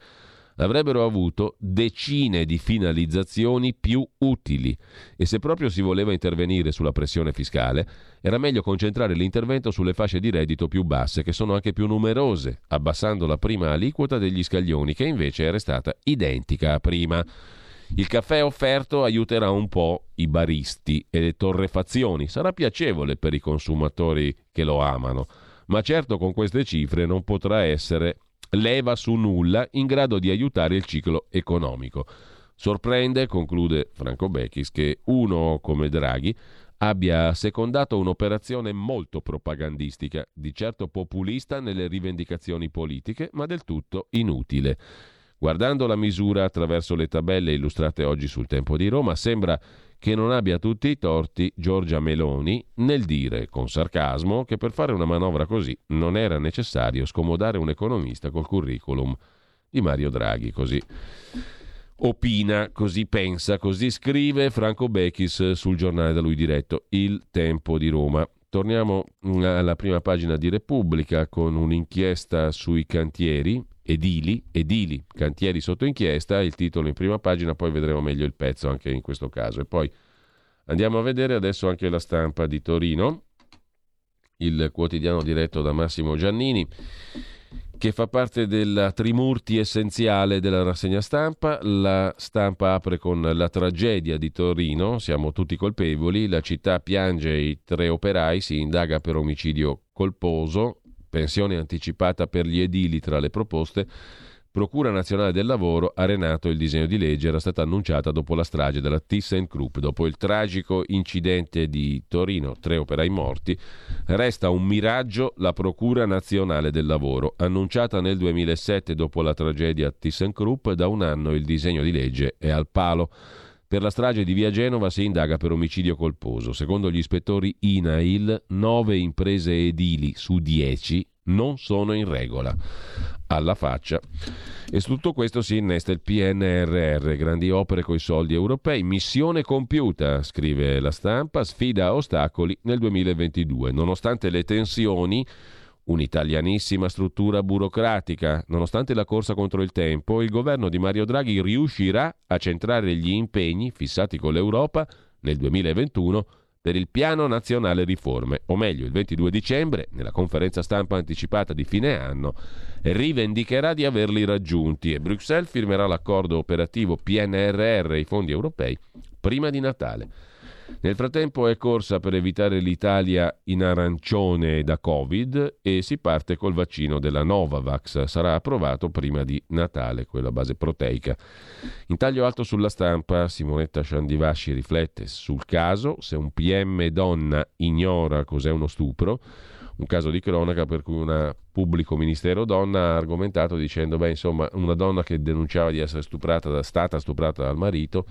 avrebbero avuto decine di finalizzazioni più utili e se proprio si voleva intervenire sulla pressione fiscale, era meglio concentrare l'intervento sulle fasce di reddito più basse, che sono anche più numerose, abbassando la prima aliquota degli scaglioni, che invece era stata identica a prima. Il caffè offerto aiuterà un po' i baristi e le torrefazioni, sarà piacevole per i consumatori che lo amano, ma certo con queste cifre non potrà essere leva su nulla in grado di aiutare il ciclo economico. Sorprende, conclude Franco Bechis, che uno come Draghi abbia secondato un'operazione molto propagandistica, di certo populista nelle rivendicazioni politiche, ma del tutto inutile. Guardando la misura attraverso le tabelle illustrate oggi sul Tempo di Roma, sembra che non abbia tutti i torti Giorgia Meloni nel dire con sarcasmo che per fare una manovra così non era necessario scomodare un economista col curriculum di Mario Draghi, così opina, così pensa, così scrive Franco Bechis sul giornale da lui diretto Il Tempo di Roma. Torniamo alla prima pagina di Repubblica con un'inchiesta sui cantieri edili, edili, cantieri sotto inchiesta, il titolo in prima pagina, poi vedremo meglio il pezzo anche in questo caso. E poi andiamo a vedere adesso anche la stampa di Torino, il quotidiano diretto da Massimo Giannini, che fa parte della trimurti essenziale della rassegna stampa. La stampa apre con la tragedia di Torino, siamo tutti colpevoli, la città piange i tre operai, si indaga per omicidio colposo, pensione anticipata per gli edili tra le proposte, Procura Nazionale del Lavoro ha renato il disegno di legge, era stata annunciata dopo la strage della ThyssenKrupp. Dopo il tragico incidente di Torino, tre operai morti, resta un miraggio la Procura Nazionale del Lavoro. Annunciata nel 2007 dopo la tragedia ThyssenKrupp, da un anno il disegno di legge è al palo. Per la strage di Via Genova si indaga per omicidio colposo. Secondo gli ispettori INAIL, 9 imprese edili su 10 non sono in regola. Alla faccia. E su tutto questo si innesta il PNRR, grandi opere coi soldi europei, missione compiuta, scrive la stampa, sfida ostacoli nel 2022. Nonostante le tensioni un'italianissima struttura burocratica. Nonostante la corsa contro il tempo, il governo di Mario Draghi riuscirà a centrare gli impegni fissati con l'Europa nel 2021 per il Piano Nazionale Riforme, o meglio il 22 dicembre, nella conferenza stampa anticipata di fine anno, rivendicherà di averli raggiunti e Bruxelles firmerà l'accordo operativo PNRR e i fondi europei prima di Natale. Nel frattempo è corsa per evitare l'Italia in arancione da Covid e si parte col vaccino della Novavax. Sarà approvato prima di Natale, quella base proteica. In taglio alto sulla stampa, Simonetta Sciandivasci riflette sul caso se un PM donna ignora cos'è uno stupro un caso di cronaca per cui una pubblico ministero donna ha argomentato dicendo, beh, insomma, una donna che denunciava di essere stuprata, stata stuprata dal marito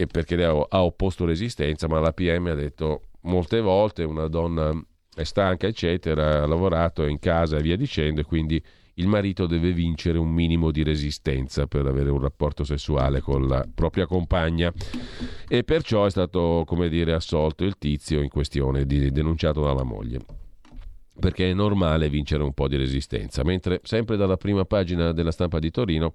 e perché ha opposto resistenza, ma la PM ha detto molte volte una donna è stanca, eccetera, ha lavorato, è in casa e via dicendo, e quindi il marito deve vincere un minimo di resistenza per avere un rapporto sessuale con la propria compagna e perciò è stato, come dire, assolto il tizio in questione, denunciato dalla moglie perché è normale vincere un po' di resistenza. Mentre sempre dalla prima pagina della stampa di Torino,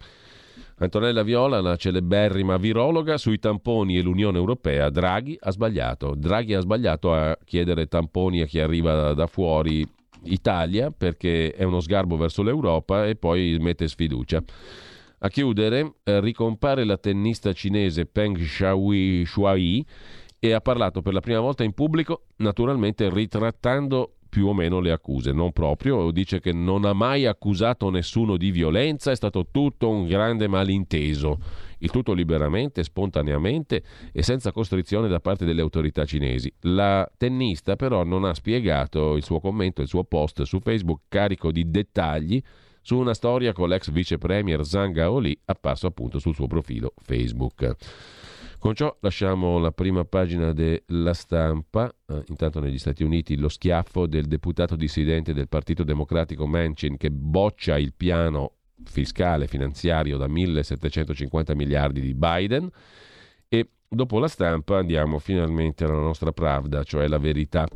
Antonella Viola, la celeberrima virologa sui tamponi e l'Unione Europea, Draghi ha sbagliato. Draghi ha sbagliato a chiedere tamponi a chi arriva da, da fuori Italia perché è uno sgarbo verso l'Europa e poi mette sfiducia. A chiudere, eh, ricompare la tennista cinese Peng Shuai e ha parlato per la prima volta in pubblico, naturalmente ritrattando più o meno le accuse, non proprio, dice che non ha mai accusato nessuno di violenza, è stato tutto un grande malinteso, il tutto liberamente, spontaneamente e senza costrizione da parte delle autorità cinesi. La tennista però non ha spiegato il suo commento, il suo post su Facebook carico di dettagli su una storia con l'ex vice premier Zhang Gaoli apparso appunto sul suo profilo Facebook. Con ciò lasciamo la prima pagina della stampa. Eh, intanto negli Stati Uniti lo schiaffo del deputato dissidente del Partito Democratico Manchin che boccia il piano fiscale finanziario da 1750 miliardi di Biden e dopo la stampa andiamo finalmente alla nostra pravda, cioè la verità.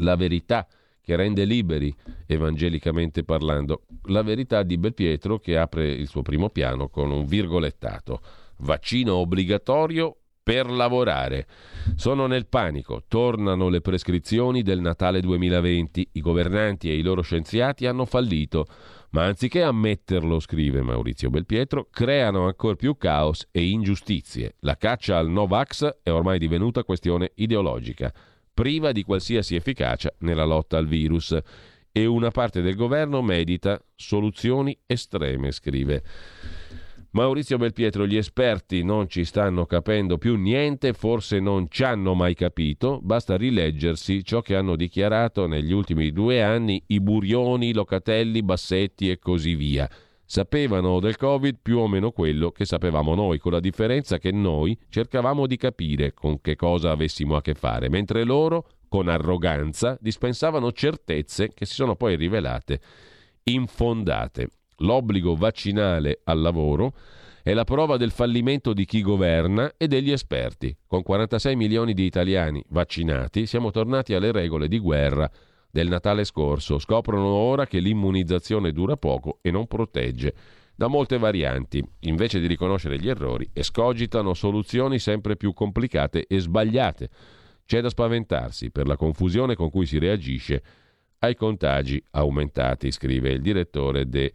La verità che rende liberi evangelicamente parlando, la verità di Belpietro che apre il suo primo piano con un virgolettato. Vaccino obbligatorio per lavorare. Sono nel panico, tornano le prescrizioni del Natale 2020, i governanti e i loro scienziati hanno fallito, ma anziché ammetterlo, scrive Maurizio Belpietro, creano ancora più caos e ingiustizie. La caccia al Novax è ormai divenuta questione ideologica, priva di qualsiasi efficacia nella lotta al virus e una parte del governo medita soluzioni estreme, scrive. Maurizio Belpietro, gli esperti non ci stanno capendo più niente, forse non ci hanno mai capito, basta rileggersi ciò che hanno dichiarato negli ultimi due anni i Burioni, Locatelli, Bassetti e così via. Sapevano del Covid più o meno quello che sapevamo noi, con la differenza che noi cercavamo di capire con che cosa avessimo a che fare, mentre loro, con arroganza, dispensavano certezze che si sono poi rivelate infondate. L'obbligo vaccinale al lavoro è la prova del fallimento di chi governa e degli esperti. Con 46 milioni di italiani vaccinati siamo tornati alle regole di guerra del Natale scorso. Scoprono ora che l'immunizzazione dura poco e non protegge da molte varianti. Invece di riconoscere gli errori, escogitano soluzioni sempre più complicate e sbagliate. C'è da spaventarsi per la confusione con cui si reagisce ai contagi aumentati, scrive il direttore de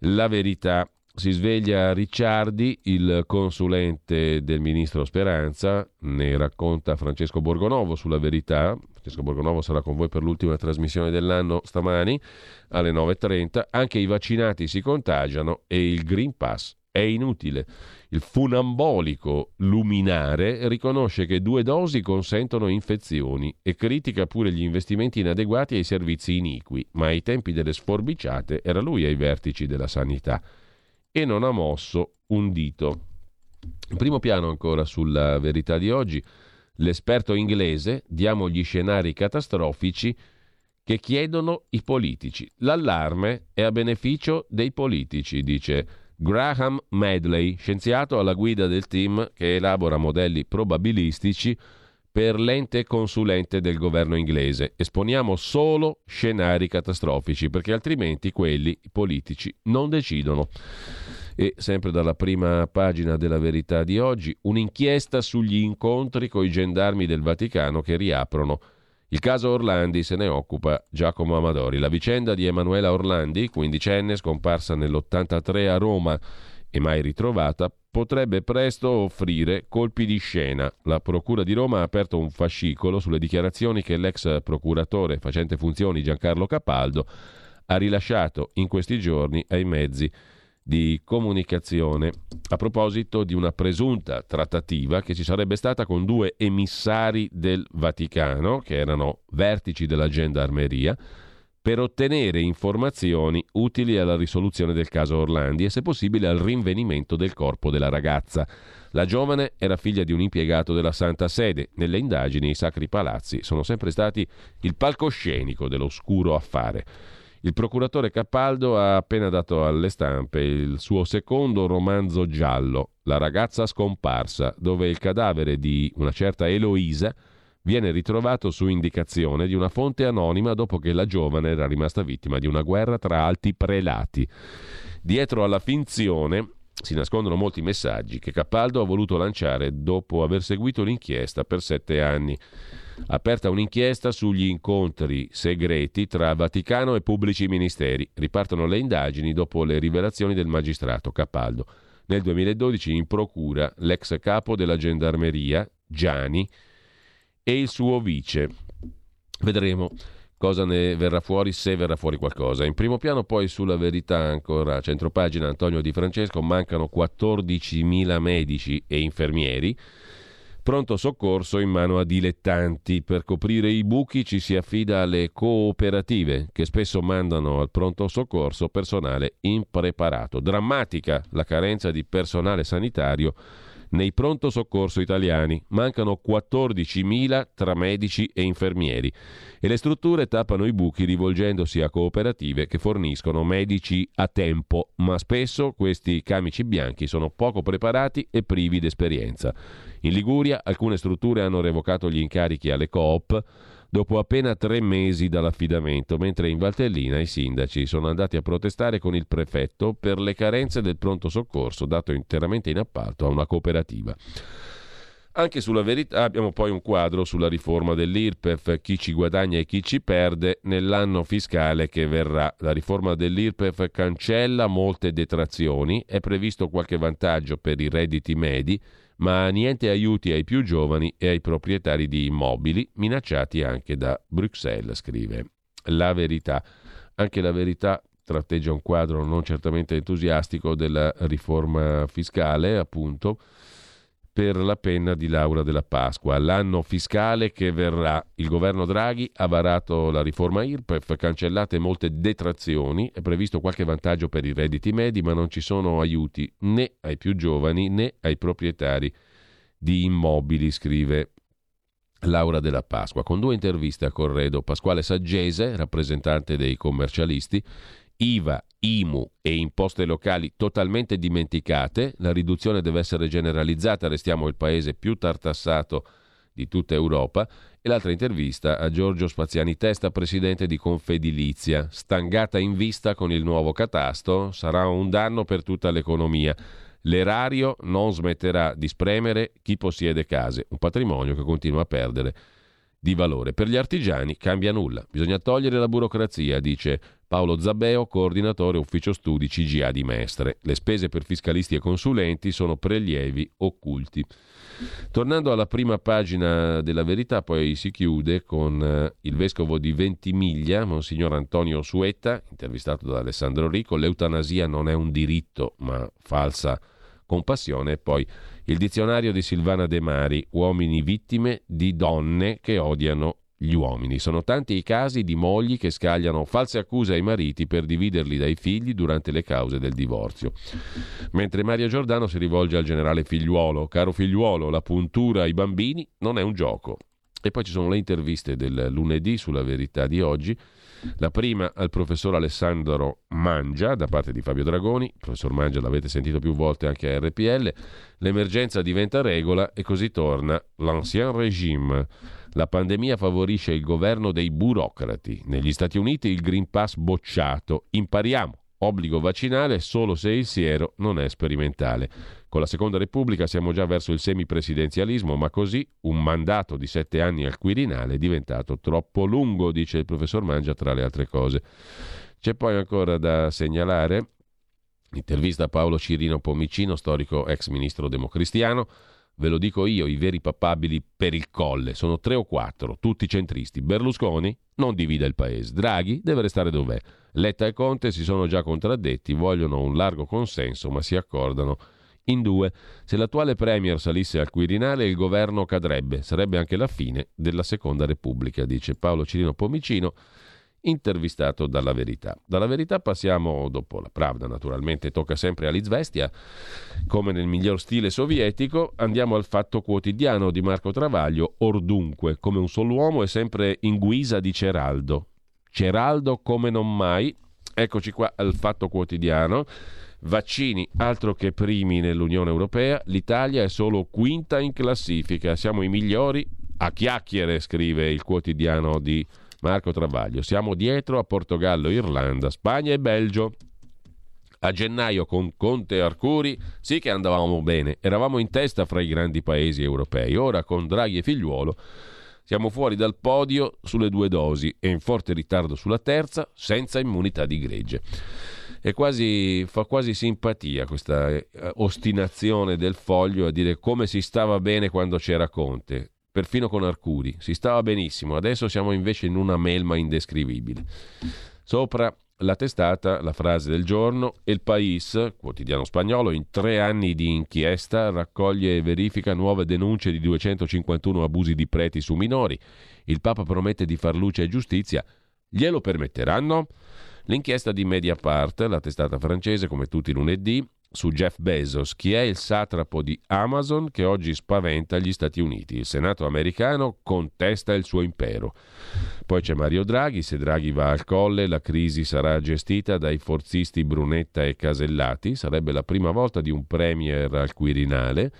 la verità. Si sveglia Ricciardi, il consulente del ministro Speranza, ne racconta Francesco Borgonovo sulla verità. Francesco Borgonovo sarà con voi per l'ultima trasmissione dell'anno stamani alle 9.30. Anche i vaccinati si contagiano e il Green Pass è inutile. Il funambolico luminare riconosce che due dosi consentono infezioni e critica pure gli investimenti inadeguati ai servizi iniqui, ma ai tempi delle sforbiciate era lui ai vertici della sanità e non ha mosso un dito. In primo piano ancora sulla verità di oggi, l'esperto inglese, diamo gli scenari catastrofici che chiedono i politici. L'allarme è a beneficio dei politici, dice Graham Medley, scienziato alla guida del team che elabora modelli probabilistici per l'ente consulente del governo inglese. Esponiamo solo scenari catastrofici perché altrimenti quelli politici non decidono. E sempre dalla prima pagina della verità di oggi, un'inchiesta sugli incontri con i gendarmi del Vaticano che riaprono il caso Orlandi se ne occupa Giacomo Amadori. La vicenda di Emanuela Orlandi, quindicenne, scomparsa nell'83 a Roma e mai ritrovata, potrebbe presto offrire colpi di scena. La Procura di Roma ha aperto un fascicolo sulle dichiarazioni che l'ex procuratore facente funzioni Giancarlo Capaldo ha rilasciato in questi giorni ai mezzi di comunicazione a proposito di una presunta trattativa che ci sarebbe stata con due emissari del Vaticano, che erano vertici della gendarmeria, per ottenere informazioni utili alla risoluzione del caso Orlandi e se possibile al rinvenimento del corpo della ragazza. La giovane era figlia di un impiegato della Santa Sede. Nelle indagini i Sacri Palazzi sono sempre stati il palcoscenico dell'oscuro affare. Il procuratore Capaldo ha appena dato alle stampe il suo secondo romanzo giallo, La ragazza scomparsa, dove il cadavere di una certa Eloisa viene ritrovato su indicazione di una fonte anonima dopo che la giovane era rimasta vittima di una guerra tra alti prelati. Dietro alla finzione si nascondono molti messaggi che Capaldo ha voluto lanciare dopo aver seguito l'inchiesta per sette anni. Aperta un'inchiesta sugli incontri segreti tra Vaticano e pubblici ministeri. Ripartono le indagini dopo le rivelazioni del magistrato Capaldo. Nel 2012 in procura l'ex capo della gendarmeria, Gianni, e il suo vice. Vedremo cosa ne verrà fuori, se verrà fuori qualcosa. In primo piano poi sulla verità ancora, centropagina Antonio Di Francesco, mancano 14.000 medici e infermieri. Pronto soccorso in mano a dilettanti. Per coprire i buchi ci si affida alle cooperative che spesso mandano al pronto soccorso personale impreparato. Drammatica la carenza di personale sanitario nei pronto soccorso italiani. Mancano 14.000 tra medici e infermieri e le strutture tappano i buchi rivolgendosi a cooperative che forniscono medici a tempo, ma spesso questi camici bianchi sono poco preparati e privi d'esperienza. In Liguria alcune strutture hanno revocato gli incarichi alle coop dopo appena tre mesi dall'affidamento, mentre in Valtellina i sindaci sono andati a protestare con il prefetto per le carenze del pronto soccorso dato interamente in appalto a una cooperativa. Anche sulla verità abbiamo poi un quadro sulla riforma dell'IRPEF, chi ci guadagna e chi ci perde nell'anno fiscale che verrà. La riforma dell'IRPEF cancella molte detrazioni, è previsto qualche vantaggio per i redditi medi, ma niente aiuti ai più giovani e ai proprietari di immobili, minacciati anche da Bruxelles, scrive. La verità. Anche la verità tratteggia un quadro non certamente entusiastico della riforma fiscale, appunto, per la penna di Laura della Pasqua. L'anno fiscale che verrà. Il governo Draghi ha varato la riforma IRPEF, cancellate molte detrazioni, è previsto qualche vantaggio per i redditi medi, ma non ci sono aiuti né ai più giovani né ai proprietari di immobili, scrive Laura della Pasqua, con due interviste a Corredo. Pasquale Saggese, rappresentante dei commercialisti, IVA, IMU e imposte locali totalmente dimenticate, la riduzione deve essere generalizzata, restiamo il paese più tartassato di tutta Europa, e l'altra intervista a Giorgio Spaziani Testa, presidente di Confedilizia, stangata in vista con il nuovo catasto, sarà un danno per tutta l'economia. L'erario non smetterà di spremere chi possiede case, un patrimonio che continua a perdere di valore. Per gli artigiani cambia nulla, bisogna togliere la burocrazia, dice Paolo Zabbeo, coordinatore ufficio studi CGA di Mestre. Le spese per fiscalisti e consulenti sono prelievi occulti. Tornando alla prima pagina della verità, poi si chiude con eh, il vescovo di Ventimiglia, Monsignor Antonio Suetta, intervistato da Alessandro Rico, l'eutanasia non è un diritto, ma falsa compassione, e poi il dizionario di Silvana De Mari, uomini vittime di donne che odiano gli uomini. Sono tanti i casi di mogli che scagliano false accuse ai mariti per dividerli dai figli durante le cause del divorzio. Mentre Mario Giordano si rivolge al generale figliuolo, caro figliuolo, la puntura ai bambini non è un gioco. E poi ci sono le interviste del lunedì sulla verità di oggi. La prima al professor Alessandro Mangia da parte di Fabio Dragoni. Professor Mangia l'avete sentito più volte anche a RPL. L'emergenza diventa regola e così torna l'ancien régime. La pandemia favorisce il governo dei burocrati. Negli Stati Uniti il Green Pass bocciato. Impariamo. Obbligo vaccinale solo se il siero non è sperimentale. Con la Seconda Repubblica siamo già verso il semipresidenzialismo, ma così un mandato di sette anni al Quirinale è diventato troppo lungo, dice il professor Mangia, tra le altre cose. C'è poi ancora da segnalare Intervista a Paolo Cirino Pomicino, storico ex ministro democristiano. Ve lo dico io, i veri papabili per il colle sono tre o quattro, tutti centristi. Berlusconi non divide il paese. Draghi deve restare dov'è. Letta e Conte si sono già contraddetti, vogliono un largo consenso, ma si accordano in due. Se l'attuale Premier salisse al Quirinale il governo cadrebbe, sarebbe anche la fine della Seconda Repubblica, dice Paolo Cirino Pomicino intervistato dalla Verità. Dalla Verità passiamo, dopo la Pravda naturalmente, tocca sempre all'Izvestia, come nel miglior stile sovietico, andiamo al Fatto Quotidiano di Marco Travaglio, ordunque, come un solo uomo e sempre in guisa di Ceraldo. Ceraldo come non mai, eccoci qua al Fatto Quotidiano, vaccini altro che primi nell'Unione Europea, l'Italia è solo quinta in classifica, siamo i migliori a chiacchiere, scrive il quotidiano di Marco Travaglio. Siamo dietro a Portogallo, Irlanda, Spagna e Belgio. A gennaio con Conte e Arcuri sì che andavamo bene, eravamo in testa fra i grandi paesi europei. Ora con Draghi e Figliuolo siamo fuori dal podio sulle due dosi e in forte ritardo sulla terza, senza immunità di gregge. Quasi, fa quasi simpatia questa eh, ostinazione del foglio a dire come si stava bene quando c'era Conte perfino con Arcuri. Si stava benissimo, adesso siamo invece in una melma indescrivibile. Sopra la testata, la frase del giorno, El País, quotidiano spagnolo, in tre anni di inchiesta raccoglie e verifica nuove denunce di 251 abusi di preti su minori. Il Papa promette di far luce e giustizia. Glielo permetteranno? L'inchiesta di Mediapart, la testata francese, come tutti i lunedì, su Jeff Bezos, chi è il satrapo di Amazon che oggi spaventa gli Stati Uniti. Il Senato americano contesta il suo impero. Poi c'è Mario Draghi, se Draghi va al colle la crisi sarà gestita dai forzisti Brunetta e Casellati, sarebbe la prima volta di un premier al Quirinale.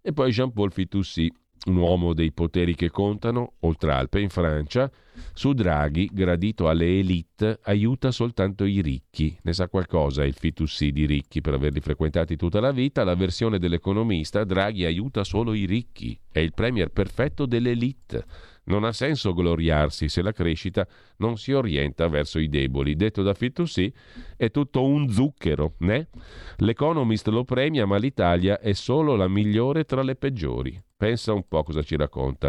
E poi Jean-Paul Fitoussi, un uomo dei poteri che contano, oltre Alpe in Francia, su Draghi, gradito alle elite, aiuta soltanto i ricchi. Ne sa qualcosa il fitussi di ricchi per averli frequentati tutta la vita. La versione dell'economista, Draghi aiuta solo i ricchi. È il premier perfetto dell'elite. Non ha senso gloriarsi se la crescita non si orienta verso i deboli. Detto da Fitoussi, è tutto un zucchero, né? L'Economist lo premia, ma l'Italia è solo la migliore tra le peggiori. Pensa un po' cosa ci racconta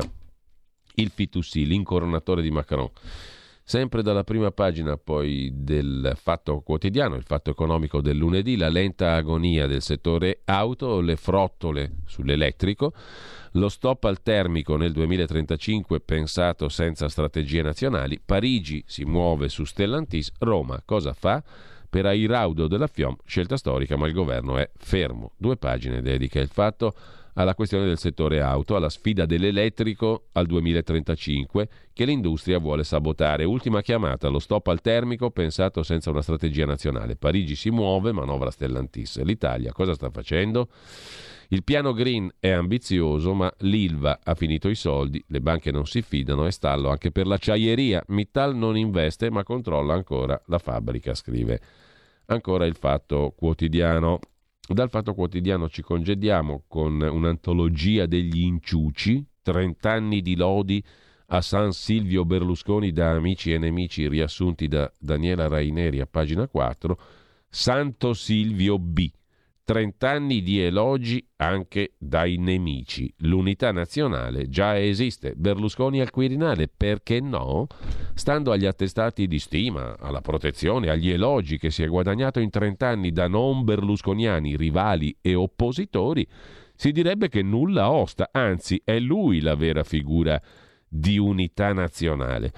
il Fitoussi, l'incoronatore di Macron. Sempre dalla prima pagina poi del Fatto Quotidiano, il Fatto Economico del lunedì, la lenta agonia del settore auto, le frottole sull'elettrico, lo stop al termico nel 2035 pensato senza strategie nazionali, Parigi si muove su Stellantis, Roma cosa fa? Per Airaudo della FIOM, scelta storica, ma il governo è fermo. Due pagine dedica il fatto alla questione del settore auto, alla sfida dell'elettrico al 2035 che l'industria vuole sabotare. Ultima chiamata, lo stop al termico pensato senza una strategia nazionale. Parigi si muove, manovra Stellantis. L'Italia cosa sta facendo? Il piano green è ambizioso, ma l'ILVA ha finito i soldi, le banche non si fidano e stallo anche per l'acciaieria. Mittal non investe, ma controlla ancora la fabbrica, scrive ancora il fatto quotidiano. Dal Fatto Quotidiano ci congediamo con un'antologia degli inciuci, 30 anni di lodi a San Silvio Berlusconi da amici e nemici riassunti da Daniela Raineri a pagina 4, Santo Silvio B. 30 anni di elogi anche dai nemici. L'unità nazionale già esiste. Berlusconi al Quirinale, perché no? Stando agli attestati di stima, alla protezione, agli elogi che si è guadagnato in 30 anni da non berlusconiani, rivali e oppositori, si direbbe che nulla osta, anzi è lui la vera figura di unità nazionale.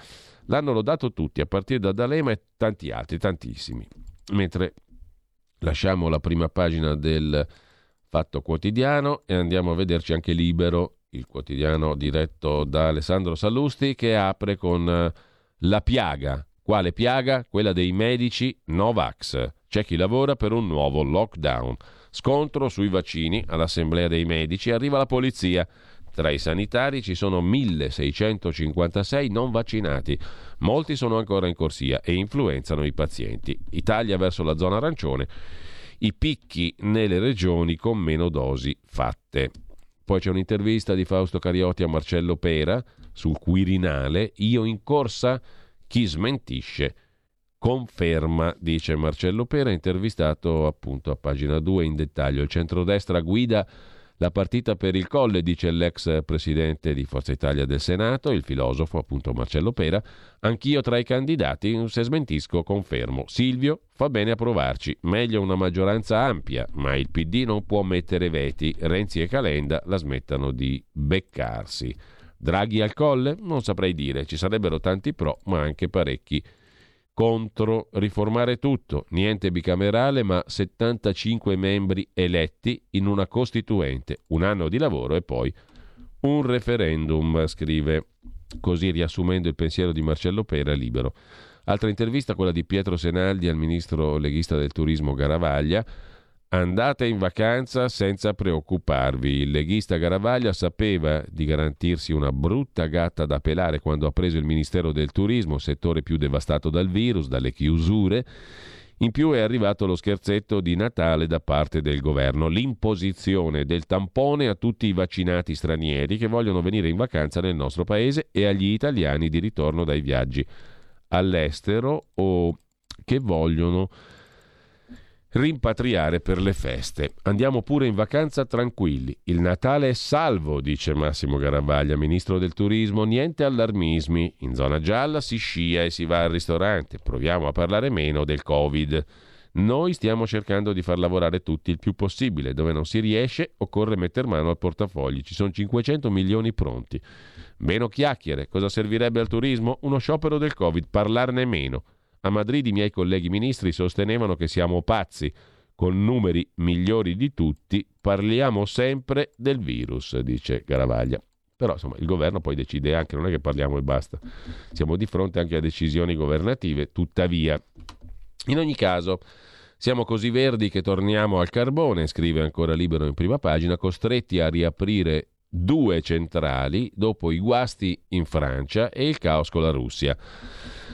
L'hanno lodato tutti, a partire da D'Alema e tanti altri, tantissimi. Mentre Lasciamo la prima pagina del Fatto Quotidiano e andiamo a vederci anche Libero, il quotidiano diretto da Alessandro Sallusti, che apre con eh, la piaga. Quale piaga? Quella dei medici Novax. C'è chi lavora per un nuovo lockdown. Scontro sui vaccini all'Assemblea dei Medici. Arriva la polizia. Tra i sanitari ci sono 1656 non vaccinati, molti sono ancora in corsia e influenzano i pazienti. Italia verso la zona arancione, i picchi nelle regioni con meno dosi fatte. Poi c'è un'intervista di Fausto Cariotti a Marcello Pera sul Quirinale, io in corsa, chi smentisce conferma, dice Marcello Pera, intervistato appunto a pagina 2 in dettaglio. Il centrodestra guida la partita per il colle, dice l'ex presidente di Forza Italia del Senato, il filosofo appunto Marcello Pera. Anch'io tra i candidati, se smentisco, confermo. Silvio fa bene a provarci. Meglio una maggioranza ampia, ma il PD non può mettere veti. Renzi e Calenda la smettano di beccarsi. Draghi al colle? Non saprei dire. Ci sarebbero tanti pro, ma anche parecchi contro riformare tutto, niente bicamerale ma 75 membri eletti in una costituente, un anno di lavoro e poi un referendum, scrive così riassumendo il pensiero di Marcello Pera libero. Altra intervista, quella di Pietro Senaldi al ministro leghista del turismo Garavaglia, Andate in vacanza senza preoccuparvi. Il leghista Garavaglia sapeva di garantirsi una brutta gatta da pelare quando ha preso il Ministero del Turismo, settore più devastato dal virus, dalle chiusure. In più è arrivato lo scherzetto di Natale da parte del governo, l'imposizione del tampone a tutti i vaccinati stranieri che vogliono venire in vacanza nel nostro paese e agli italiani di ritorno dai viaggi all'estero o che vogliono rimpatriare per le feste. Andiamo pure in vacanza tranquilli. Il Natale è salvo, dice Massimo Garavaglia, ministro del turismo. Niente allarmismi. In zona gialla si scia e si va al ristorante. Proviamo a parlare meno del Covid. Noi stiamo cercando di far lavorare tutti il più possibile. Dove non si riesce, occorre mettere mano al portafogli. Ci sono 500 milioni pronti. Meno chiacchiere. Cosa servirebbe al turismo? Uno sciopero del Covid. Parlarne meno. A Madrid i miei colleghi ministri sostenevano che siamo pazzi. Con numeri migliori di tutti parliamo sempre del virus, dice Garavaglia. Però insomma il governo poi decide anche, non è che parliamo e basta. Siamo di fronte anche a decisioni governative, tuttavia. In ogni caso, siamo così verdi che torniamo al carbone, scrive ancora Libero in prima pagina, costretti a riaprire due centrali dopo i guasti in Francia e il caos con la Russia.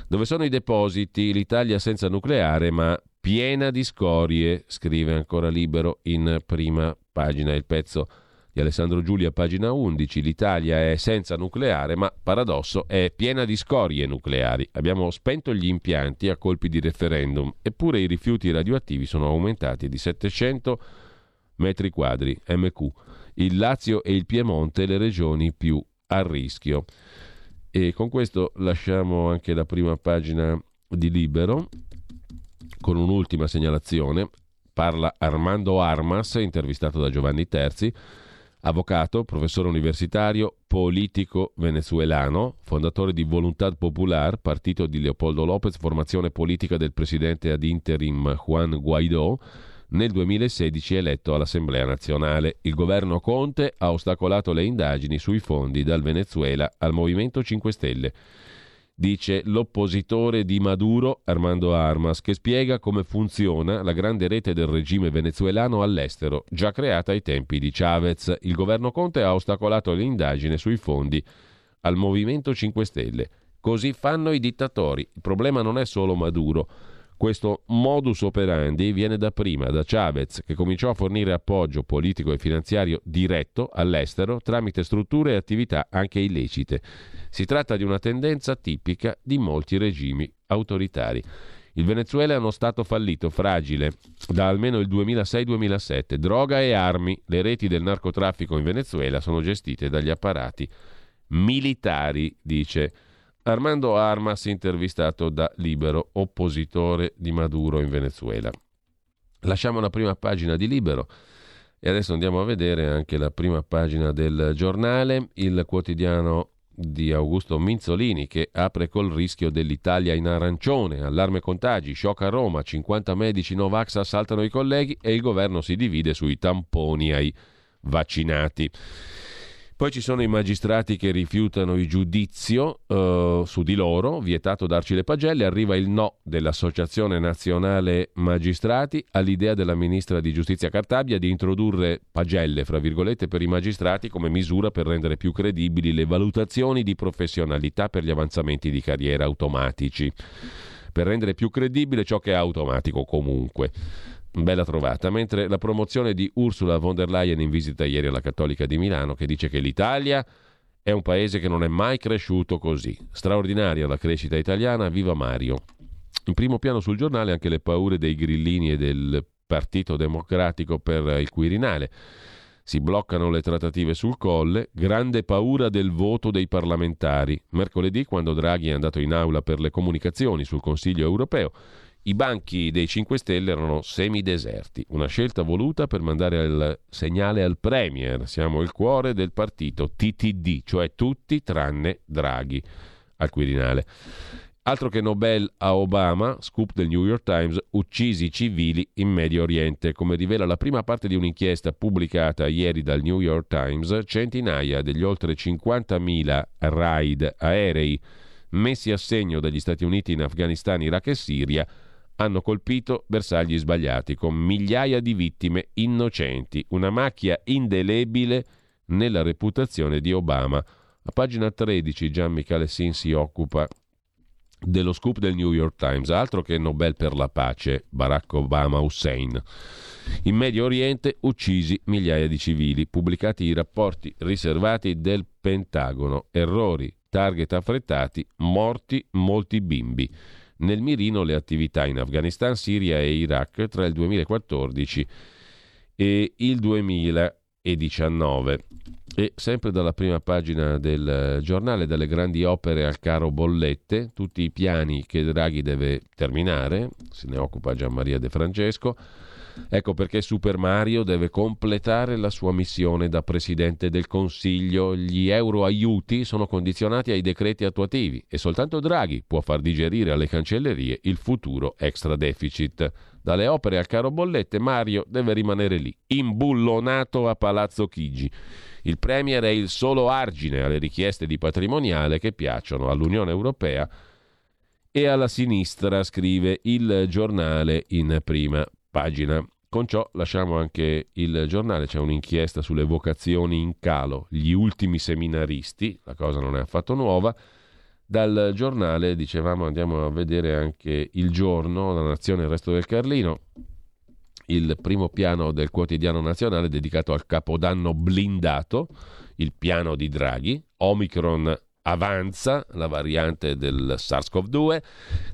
Dove sono i depositi? L'Italia senza nucleare ma piena di scorie, scrive ancora libero in prima pagina il pezzo di Alessandro Giulia, pagina 11. L'Italia è senza nucleare, ma paradosso è piena di scorie nucleari. Abbiamo spento gli impianti a colpi di referendum, eppure i rifiuti radioattivi sono aumentati di 700 metri quadri MQ. Il Lazio e il Piemonte le regioni più a rischio. E con questo lasciamo anche la prima pagina di Libero con un'ultima segnalazione. Parla Armando Armas, intervistato da Giovanni Terzi, avvocato, professore universitario, politico venezuelano, fondatore di Voluntad Popular, partito di Leopoldo Lopez, formazione politica del presidente ad interim Juan Guaidó nel 2016 eletto all'Assemblea nazionale. Il governo Conte ha ostacolato le indagini sui fondi dal Venezuela al Movimento 5 Stelle. Dice l'oppositore di Maduro, Armando Armas, che spiega come funziona la grande rete del regime venezuelano all'estero, già creata ai tempi di Chavez. Il governo Conte ha ostacolato l'indagine sui fondi al Movimento 5 Stelle. Così fanno i dittatori. Il problema non è solo Maduro. Questo modus operandi viene da prima, da Chavez, che cominciò a fornire appoggio politico e finanziario diretto all'estero tramite strutture e attività anche illecite. Si tratta di una tendenza tipica di molti regimi autoritari. Il Venezuela è uno Stato fallito, fragile, da almeno il 2006-2007. Droga e armi, le reti del narcotraffico in Venezuela sono gestite dagli apparati militari, dice Armando Armas, intervistato da Libero, oppositore di Maduro in Venezuela. Lasciamo la prima pagina di Libero e adesso andiamo a vedere anche la prima pagina del giornale, il quotidiano di Augusto Minzolini che apre col rischio dell'Italia in arancione, allarme contagi, shock a Roma, 50 medici Novax assaltano i colleghi e il governo si divide sui tamponi ai vaccinati. Poi ci sono i magistrati che rifiutano il giudizio uh, su di loro, vietato darci le pagelle, arriva il no dell'Associazione Nazionale Magistrati all'idea della ministra di Giustizia Cartabia di introdurre pagelle, fra virgolette, per i magistrati come misura per rendere più credibili le valutazioni di professionalità per gli avanzamenti di carriera automatici, per rendere più credibile ciò che è automatico comunque. Bella trovata, mentre la promozione di Ursula von der Leyen in visita ieri alla Cattolica di Milano che dice che l'Italia è un paese che non è mai cresciuto così. Straordinaria la crescita italiana, viva Mario. In primo piano sul giornale anche le paure dei grillini e del Partito Democratico per il Quirinale. Si bloccano le trattative sul colle, grande paura del voto dei parlamentari. Mercoledì, quando Draghi è andato in aula per le comunicazioni sul Consiglio europeo, i banchi dei 5 Stelle erano semideserti, una scelta voluta per mandare il segnale al Premier. Siamo il cuore del partito TTD, cioè tutti tranne Draghi al Quirinale. Altro che Nobel a Obama, scoop del New York Times, uccisi civili in Medio Oriente. Come rivela la prima parte di un'inchiesta pubblicata ieri dal New York Times, centinaia degli oltre 50.000 raid aerei messi a segno dagli Stati Uniti in Afghanistan, Iraq e Siria hanno colpito bersagli sbagliati, con migliaia di vittime innocenti, una macchia indelebile nella reputazione di Obama. A pagina 13 Gian Michele Sin si occupa dello scoop del New York Times, altro che Nobel per la pace, Barack Obama Hussein. In Medio Oriente uccisi migliaia di civili, pubblicati i rapporti riservati del Pentagono, errori, target affrettati, morti molti bimbi. Nel mirino le attività in Afghanistan, Siria e Iraq tra il 2014 e il 2019. E sempre dalla prima pagina del giornale, dalle grandi opere al caro bollette, tutti i piani che Draghi deve terminare, se ne occupa Gian Maria De Francesco. Ecco perché Super Mario deve completare la sua missione da Presidente del Consiglio. Gli euro aiuti sono condizionati ai decreti attuativi e soltanto Draghi può far digerire alle cancellerie il futuro extra deficit. Dalle opere al caro bollette Mario deve rimanere lì, imbullonato a Palazzo Chigi. Il Premier è il solo argine alle richieste di patrimoniale che piacciono all'Unione Europea e alla sinistra, scrive il giornale in prima pagina. Con ciò lasciamo anche il giornale, c'è un'inchiesta sulle vocazioni in calo, gli ultimi seminaristi, la cosa non è affatto nuova. Dal giornale, dicevamo, andiamo a vedere anche il giorno, la nazione e il resto del Carlino il primo piano del quotidiano nazionale dedicato al capodanno blindato, il piano di Draghi, Omicron avanza, la variante del SARS-CoV-2,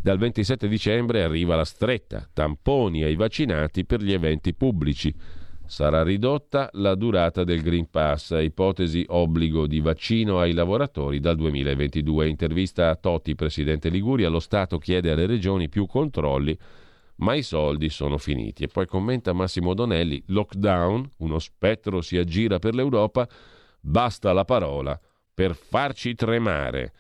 dal 27 dicembre arriva la stretta, tamponi ai vaccinati per gli eventi pubblici. Sarà ridotta la durata del Green Pass, ipotesi obbligo di vaccino ai lavoratori dal 2022. Intervista a Totti, presidente Liguria, lo Stato chiede alle regioni più controlli ma i soldi sono finiti. E poi commenta Massimo Donelli, lockdown, uno spettro si aggira per l'Europa, basta la parola per farci tremare.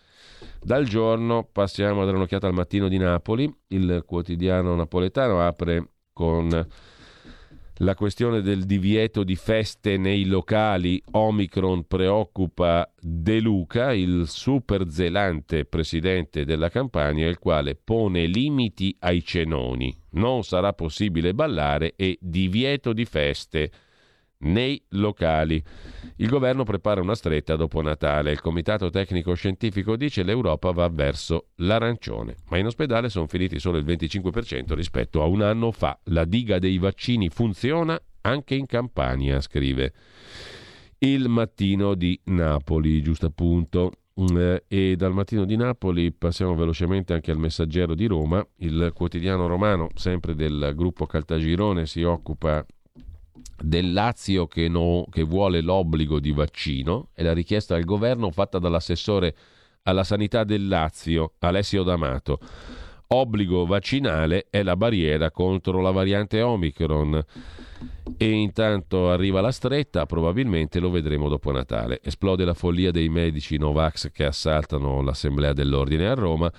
Dal giorno passiamo a dare un'occhiata al mattino di Napoli, il quotidiano napoletano apre con la questione del divieto di feste nei locali Omicron preoccupa De Luca, il super zelante presidente della Campania, il quale pone limiti ai cenoni. Non sarà possibile ballare e divieto di feste nei locali. Il governo prepara una stretta dopo Natale. Il comitato tecnico scientifico dice che l'Europa va verso l'arancione, ma in ospedale sono finiti solo il 25% rispetto a un anno fa. La diga dei vaccini funziona anche in Campania, scrive il mattino di Napoli, giusto appunto. Mm, e dal mattino di Napoli passiamo velocemente anche al messaggero di Roma. Il quotidiano romano, sempre del gruppo Caltagirone, si occupa del Lazio che, no, che vuole l'obbligo di vaccino è la richiesta al governo fatta dall'assessore alla sanità del Lazio, Alessio D'Amato. Obbligo vaccinale è la barriera contro la variante Omicron. E intanto arriva la stretta, probabilmente lo vedremo dopo Natale. Esplode la follia dei medici Novax che assaltano l'Assemblea dell'Ordine a Roma.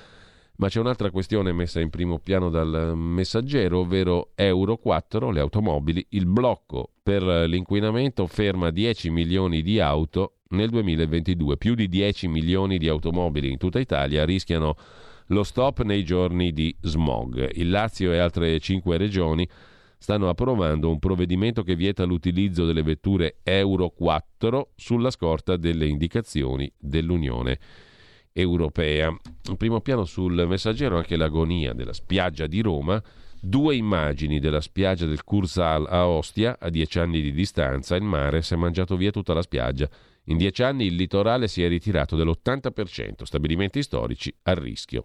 Ma c'è un'altra questione messa in primo piano dal messaggero, ovvero Euro 4, le automobili. Il blocco per l'inquinamento ferma 10 milioni di auto nel 2022. Più di 10 milioni di automobili in tutta Italia rischiano lo stop nei giorni di smog. Il Lazio e altre 5 regioni stanno approvando un provvedimento che vieta l'utilizzo delle vetture Euro 4 sulla scorta delle indicazioni dell'Unione europea. In primo piano sul messaggero anche l'agonia della spiaggia di Roma, due immagini della spiaggia del Cursal a Ostia, a dieci anni di distanza, il mare si è mangiato via tutta la spiaggia. In dieci anni il litorale si è ritirato dell'80%, stabilimenti storici a rischio.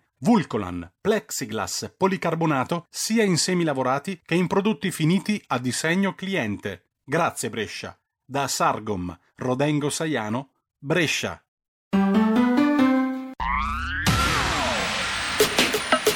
Vulcolan, plexiglass, policarbonato sia in semi lavorati che in prodotti finiti a disegno cliente. Grazie Brescia. Da Sargom, Rodengo Saiano, Brescia.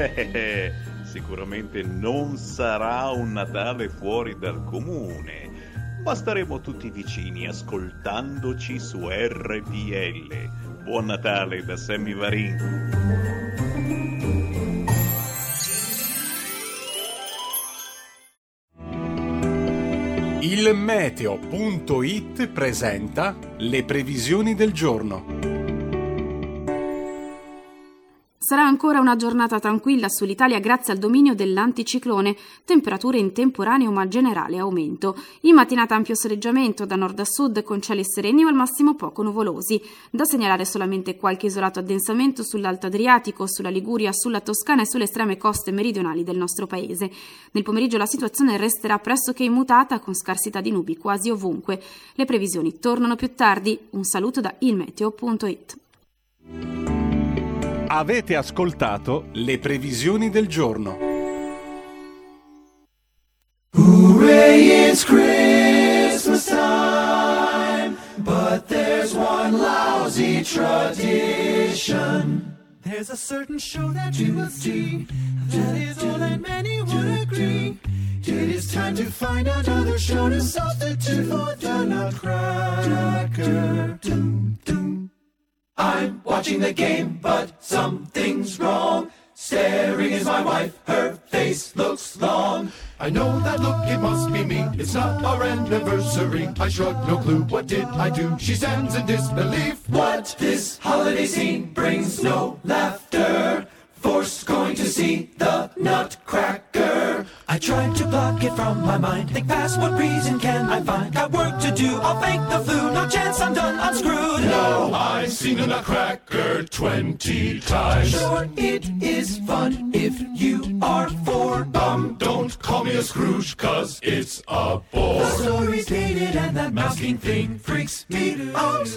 sicuramente non sarà un Natale fuori dal comune, ma staremo tutti vicini ascoltandoci su RPL. Buon Natale da Sammy Varin. Il meteo.it presenta le previsioni del giorno. Sarà ancora una giornata tranquilla sull'Italia grazie al dominio dell'anticiclone, temperature in temporaneo ma generale aumento. In mattinata ampio soleggiamento da nord a sud con cieli sereni o al massimo poco nuvolosi. Da segnalare solamente qualche isolato addensamento sull'Alto Adriatico, sulla Liguria, sulla Toscana e sulle estreme coste meridionali del nostro paese. Nel pomeriggio la situazione resterà pressoché immutata con scarsità di nubi quasi ovunque. Le previsioni tornano più tardi. Un saluto da ilmeteo.it. Avete ascoltato le previsioni del giorno. Hooray, it's Christmas time, but there's one lousy tradition. There's a certain show that you will see, that is all that many would agree. It is time to find another show to substitute for the Nutcracker. I'm watching the game, but something's wrong. Staring is my wife, her face looks long. I know that look, it must be me. It's not our anniversary. I shrug, no clue. What did I do? She stands in disbelief. What? This holiday scene brings no laughter. Forced going to see the Nutcracker. I tried to block it from my mind. Think fast, what reason can I find? Got work to do. I'll fake the flu. No chance I'm done. I'm screwed. No, I've seen a Nutcracker twenty times. Sure, it is fun if you are four. Um, don't call me a Scrooge, cause it's a bore. The story's dated and that masking thing freaks me out.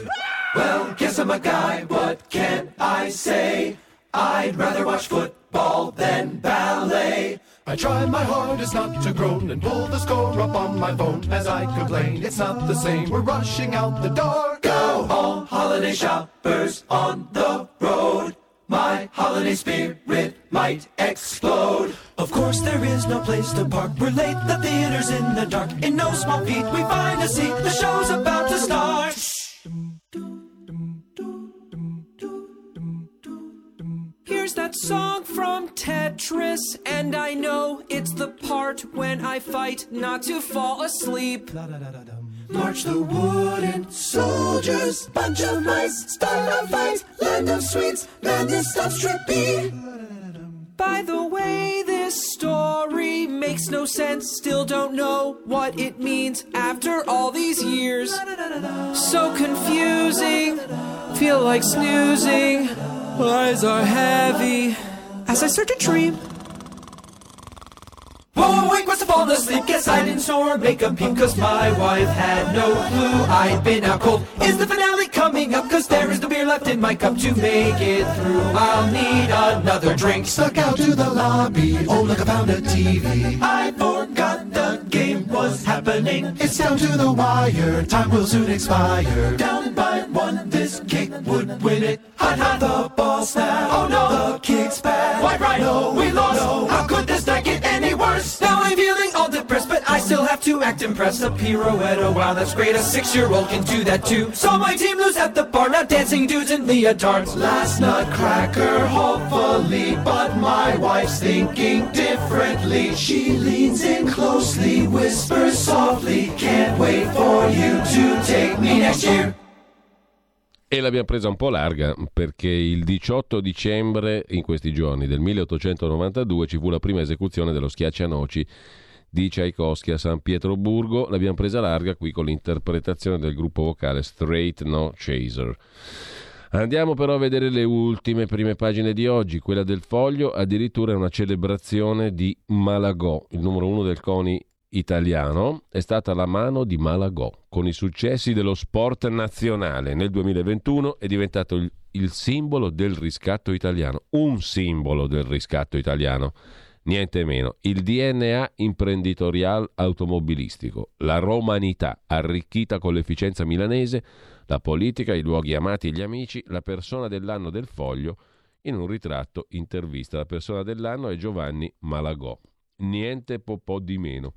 Well, guess I'm a guy. What can I say? I'd rather watch football than ballet. I try my hardest not to groan and pull the score up on my phone as I complain. It's not the same. We're rushing out the door. Go home, holiday shoppers on the road. My holiday spirit might explode. Of course, there is no place to park. We're late, the theater's in the dark. In no small feat, we find a seat. The show's about to start. That song from Tetris, and I know it's the part when I fight not to fall asleep. March the wooden soldiers, bunch of mice, start a fight, land of sweets, madness stops trippy. By the way, this story makes no sense. Still don't know what it means after all these years. So confusing, feel like snoozing. Eyes are heavy as I start to dream. Whoa, wait, must have fallen asleep. Guess I didn't snore or make a peep, cause my wife had no clue I'd been out cold. Is the finale coming up? Cause there is no beer left in my cup to make it through. I'll need another drink. Stuck out to the lobby. Oh, look, I found a TV. I forgot the game was happening. It's down to the wire. Time will soon expire. Down one, this kick would win it. Hot, hot, the ball snap. Oh no, the kick's bad. Why, right? No, we lost. No. How could this not get any worse? Now I'm feeling all depressed, but I still have to act impressed. A pirouette, oh wow, that's great. A six-year-old can do that too. Saw my team lose at the bar, now dancing dudes in leotards. Last nutcracker, hopefully, but my wife's thinking differently. She leans in closely, whispers softly, can't wait for you to take me next year. E l'abbiamo presa un po' larga perché il 18 dicembre, in questi giorni del 1892, ci fu la prima esecuzione dello Schiaccianoci di Tchaikovsky a San Pietroburgo. L'abbiamo presa larga qui con l'interpretazione del gruppo vocale Straight No Chaser. Andiamo però a vedere le ultime prime pagine di oggi. Quella del foglio addirittura è una celebrazione di Malagò, il numero uno del CONI italiano è stata la mano di Malagò. Con i successi dello sport nazionale nel 2021 è diventato il, il, simbolo del riscatto italiano, un simbolo del riscatto italiano, niente meno. Il DNA imprenditoriale automobilistico, la romanità arricchita con l'efficienza milanese, la politica, i luoghi amati gli amici, la persona dell'anno del foglio. In un ritratto intervista la persona dell'anno è Giovanni Malagò niente po', po di meno.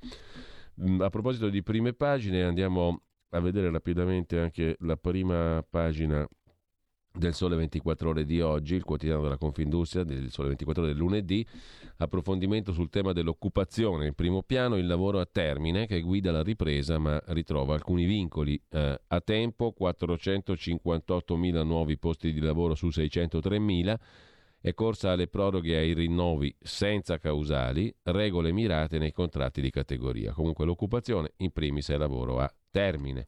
Mm, a proposito di prime pagine, andiamo a vedere rapidamente anche la prima pagina del Sole 24 Ore di oggi, il quotidiano della Confindustria, del Sole 24 Ore del lunedì, approfondimento sul tema dell'occupazione. In primo piano il lavoro a termine che guida la ripresa ma ritrova alcuni vincoli. Eh, a tempo 458.000 nuovi posti di lavoro su 603.000 è corsa alle proroghe e ai rinnovi senza causali, regole mirate nei contratti di categoria. Comunque l'occupazione in primis è lavoro a termine.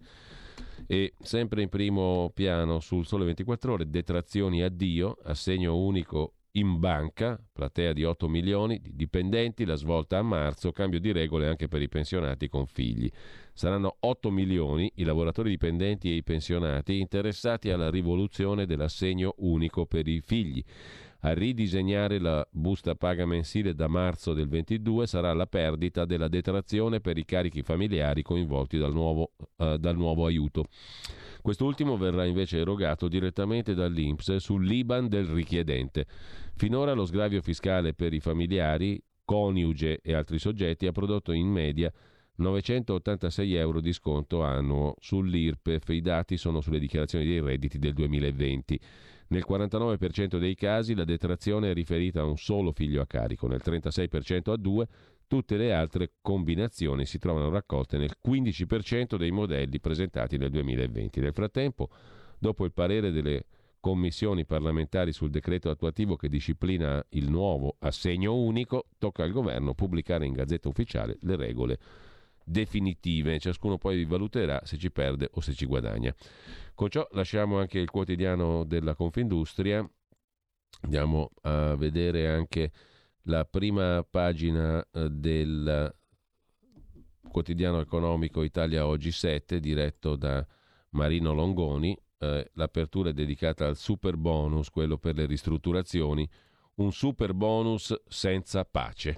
E sempre in primo piano sul Sole 24 Ore, detrazioni addio, assegno unico in banca, platea di 8 milioni di dipendenti, la svolta a marzo, cambio di regole anche per i pensionati con figli. Saranno 8 milioni i lavoratori dipendenti e i pensionati interessati alla rivoluzione dell'assegno unico per i figli. A ridisegnare la busta paga mensile da marzo del 22 sarà la perdita della detrazione per i carichi familiari coinvolti dal nuovo, uh, dal nuovo aiuto. Quest'ultimo verrà invece erogato direttamente dall'INPS sull'IBAN del richiedente. Finora lo sgravio fiscale per i familiari, coniuge e altri soggetti ha prodotto in media 986 euro di sconto annuo sull'IRPEF. I dati sono sulle dichiarazioni dei redditi del 2020. Nel 49% dei casi la detrazione è riferita a un solo figlio a carico, nel 36% a due, tutte le altre combinazioni si trovano raccolte nel 15% dei modelli presentati nel 2020. Nel frattempo, dopo il parere delle commissioni parlamentari sul decreto attuativo che disciplina il nuovo assegno unico, tocca al governo pubblicare in Gazzetta Ufficiale le regole definitive. Ciascuno poi valuterà se ci perde o se ci guadagna. Con ciò lasciamo anche il quotidiano della Confindustria. Andiamo a vedere anche la prima pagina eh, del quotidiano economico Italia Oggi 7, diretto da Marino Longoni. Eh, l'apertura è dedicata al super bonus, quello per le ristrutturazioni, un super bonus senza pace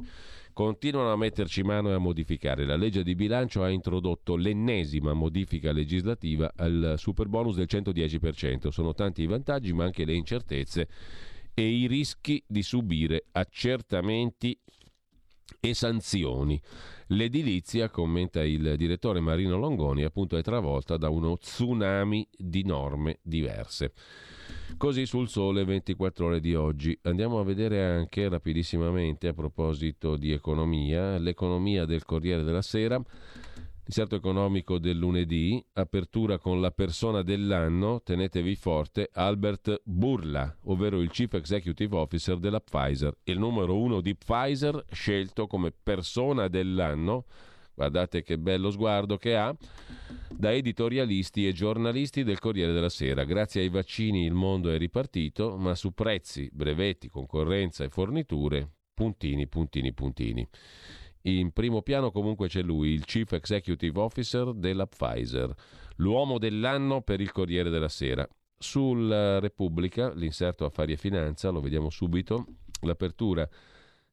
continuano a metterci mano e a modificare. La legge di bilancio ha introdotto l'ennesima modifica legislativa al super bonus del 110%. Sono tanti i vantaggi, ma anche le incertezze e i rischi di subire accertamenti e sanzioni. L'edilizia, commenta il direttore Marino Longoni, appunto è travolta da uno tsunami di norme diverse. Così sul sole 24 ore di oggi. Andiamo a vedere anche rapidissimamente a proposito di economia, l'economia del Corriere della Sera. Inserto economico del lunedì, apertura con la persona dell'anno, tenetevi forte, Albert Burla, ovvero il Chief Executive Officer della Pfizer, il numero uno di Pfizer scelto come persona dell'anno Guardate che bello sguardo che ha da editorialisti e giornalisti del Corriere della Sera. Grazie ai vaccini il mondo è ripartito, ma su prezzi, brevetti, concorrenza e forniture, puntini, puntini, puntini. In primo piano comunque c'è lui, il Chief Executive Officer della Pfizer, l'uomo dell'anno per il Corriere della Sera. Sulla Repubblica, l'inserto Affari e Finanza, lo vediamo subito, l'apertura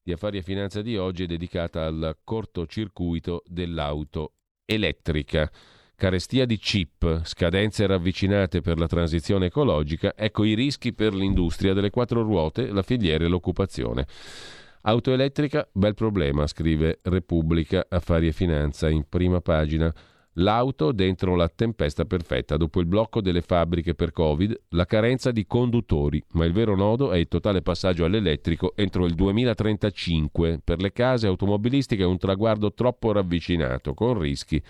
di Affari e Finanza di oggi è dedicata al cortocircuito dell'auto elettrica. Carestia di chip, scadenze ravvicinate per la transizione ecologica, ecco i rischi per l'industria delle quattro ruote, la filiera e l'occupazione. Auto elettrica, bel problema, scrive Repubblica Affari e Finanza in prima pagina. L'auto dentro la tempesta perfetta. Dopo il blocco delle fabbriche per Covid, la carenza di conduttori. Ma il vero nodo è il totale passaggio all'elettrico entro il 2035. Per le case automobilistiche è un traguardo troppo ravvicinato, con rischi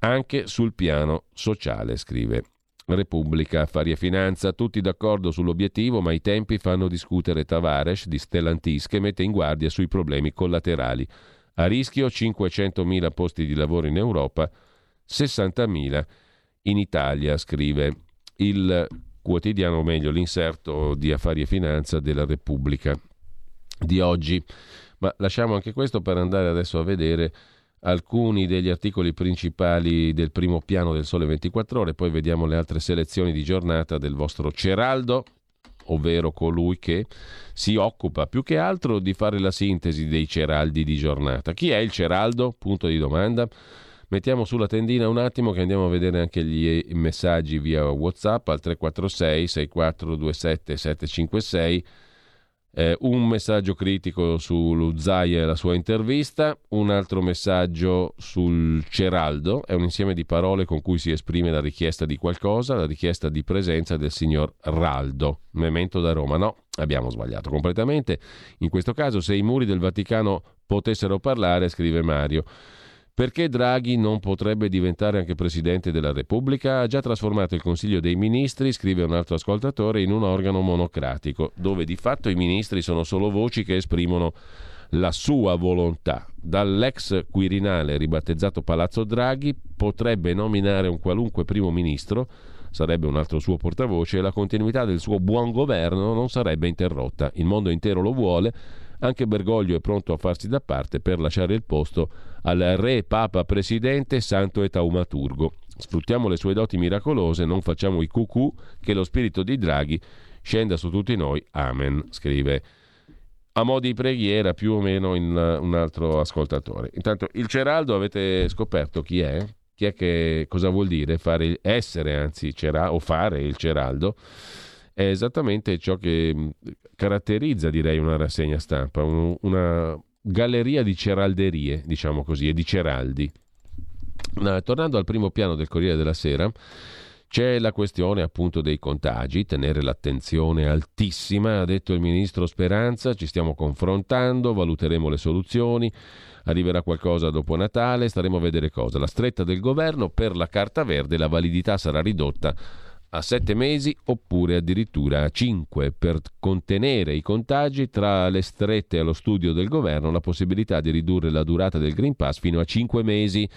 anche sul piano sociale, scrive. Repubblica, Affari e Finanza, tutti d'accordo sull'obiettivo, ma i tempi fanno discutere Tavares di Stellantis che mette in guardia sui problemi collaterali. A rischio 500.000 posti di lavoro in Europa 60.000 in Italia, scrive il quotidiano, o meglio l'inserto di Affari e Finanza della Repubblica di oggi. Ma lasciamo anche questo per andare adesso a vedere alcuni degli articoli principali del primo piano del Sole 24 ore, poi vediamo le altre selezioni di giornata del vostro Ceraldo, ovvero colui che si occupa più che altro di fare la sintesi dei ceraldi di giornata. Chi è il Ceraldo? Punto di domanda. Mettiamo sulla tendina un attimo che andiamo a vedere anche gli messaggi via WhatsApp al 346 6427 756. Eh, un messaggio critico su Zaia e la sua intervista, un altro messaggio sul Ceraldo, è un insieme di parole con cui si esprime la richiesta di qualcosa, la richiesta di presenza del signor Raldo. Memento da Roma. No, abbiamo sbagliato completamente. In questo caso, se i muri del Vaticano potessero parlare, scrive Mario. Perché Draghi non potrebbe diventare anche Presidente della Repubblica? Ha già trasformato il Consiglio dei Ministri, scrive un altro ascoltatore, in un organo monocratico, dove di fatto i ministri sono solo voci che esprimono la sua volontà. Dall'ex Quirinale ribattezzato Palazzo Draghi potrebbe nominare un qualunque primo ministro, sarebbe un altro suo portavoce e la continuità del suo buon governo non sarebbe interrotta. Il mondo intero lo vuole anche Bergoglio è pronto a farsi da parte per lasciare il posto al re Papa Presidente Santo e Taumaturgo. Sfruttiamo le sue doti miracolose, non facciamo i cucù, che lo spirito di Draghi scenda su tutti noi. Amen, scrive a mo' di preghiera più o meno in un altro ascoltatore. Intanto il Ceraldo avete scoperto chi è? Chi è che cosa vuol dire fare essere anzi cera, o fare il Ceraldo? È esattamente ciò che caratterizza, direi, una rassegna stampa, un, una galleria di ceralderie, diciamo così, e di ceraldi. No, tornando al primo piano del Corriere della Sera, c'è la questione appunto dei contagi, tenere l'attenzione altissima, ha detto il ministro Speranza, ci stiamo confrontando, valuteremo le soluzioni, arriverà qualcosa dopo Natale, staremo a vedere cosa. La stretta del governo per la carta verde, la validità sarà ridotta a sette mesi oppure addirittura a cinque per contenere i contagi tra le strette allo studio del governo la possibilità di ridurre la durata del Green Pass fino a cinque mesi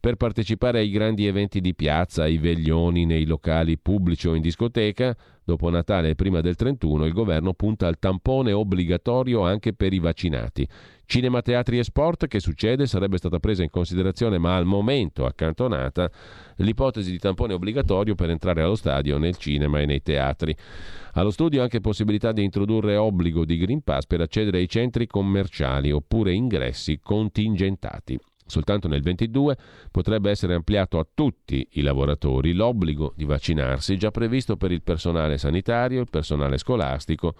per partecipare ai grandi eventi di piazza, ai veglioni nei locali pubblici o in discoteca. Dopo Natale e prima del 31 il governo punta al tampone obbligatorio anche per i vaccinati. Cinema, teatri e sport, che succede? Sarebbe stata presa in considerazione, ma al momento accantonata, l'ipotesi di tampone obbligatorio per entrare allo stadio, nel cinema e nei teatri. Allo studio anche possibilità di introdurre obbligo di Green Pass per accedere ai centri commerciali oppure ingressi contingentati. Soltanto nel 22 potrebbe essere ampliato a tutti i lavoratori l'obbligo di vaccinarsi già previsto per il personale sanitario, il personale scolastico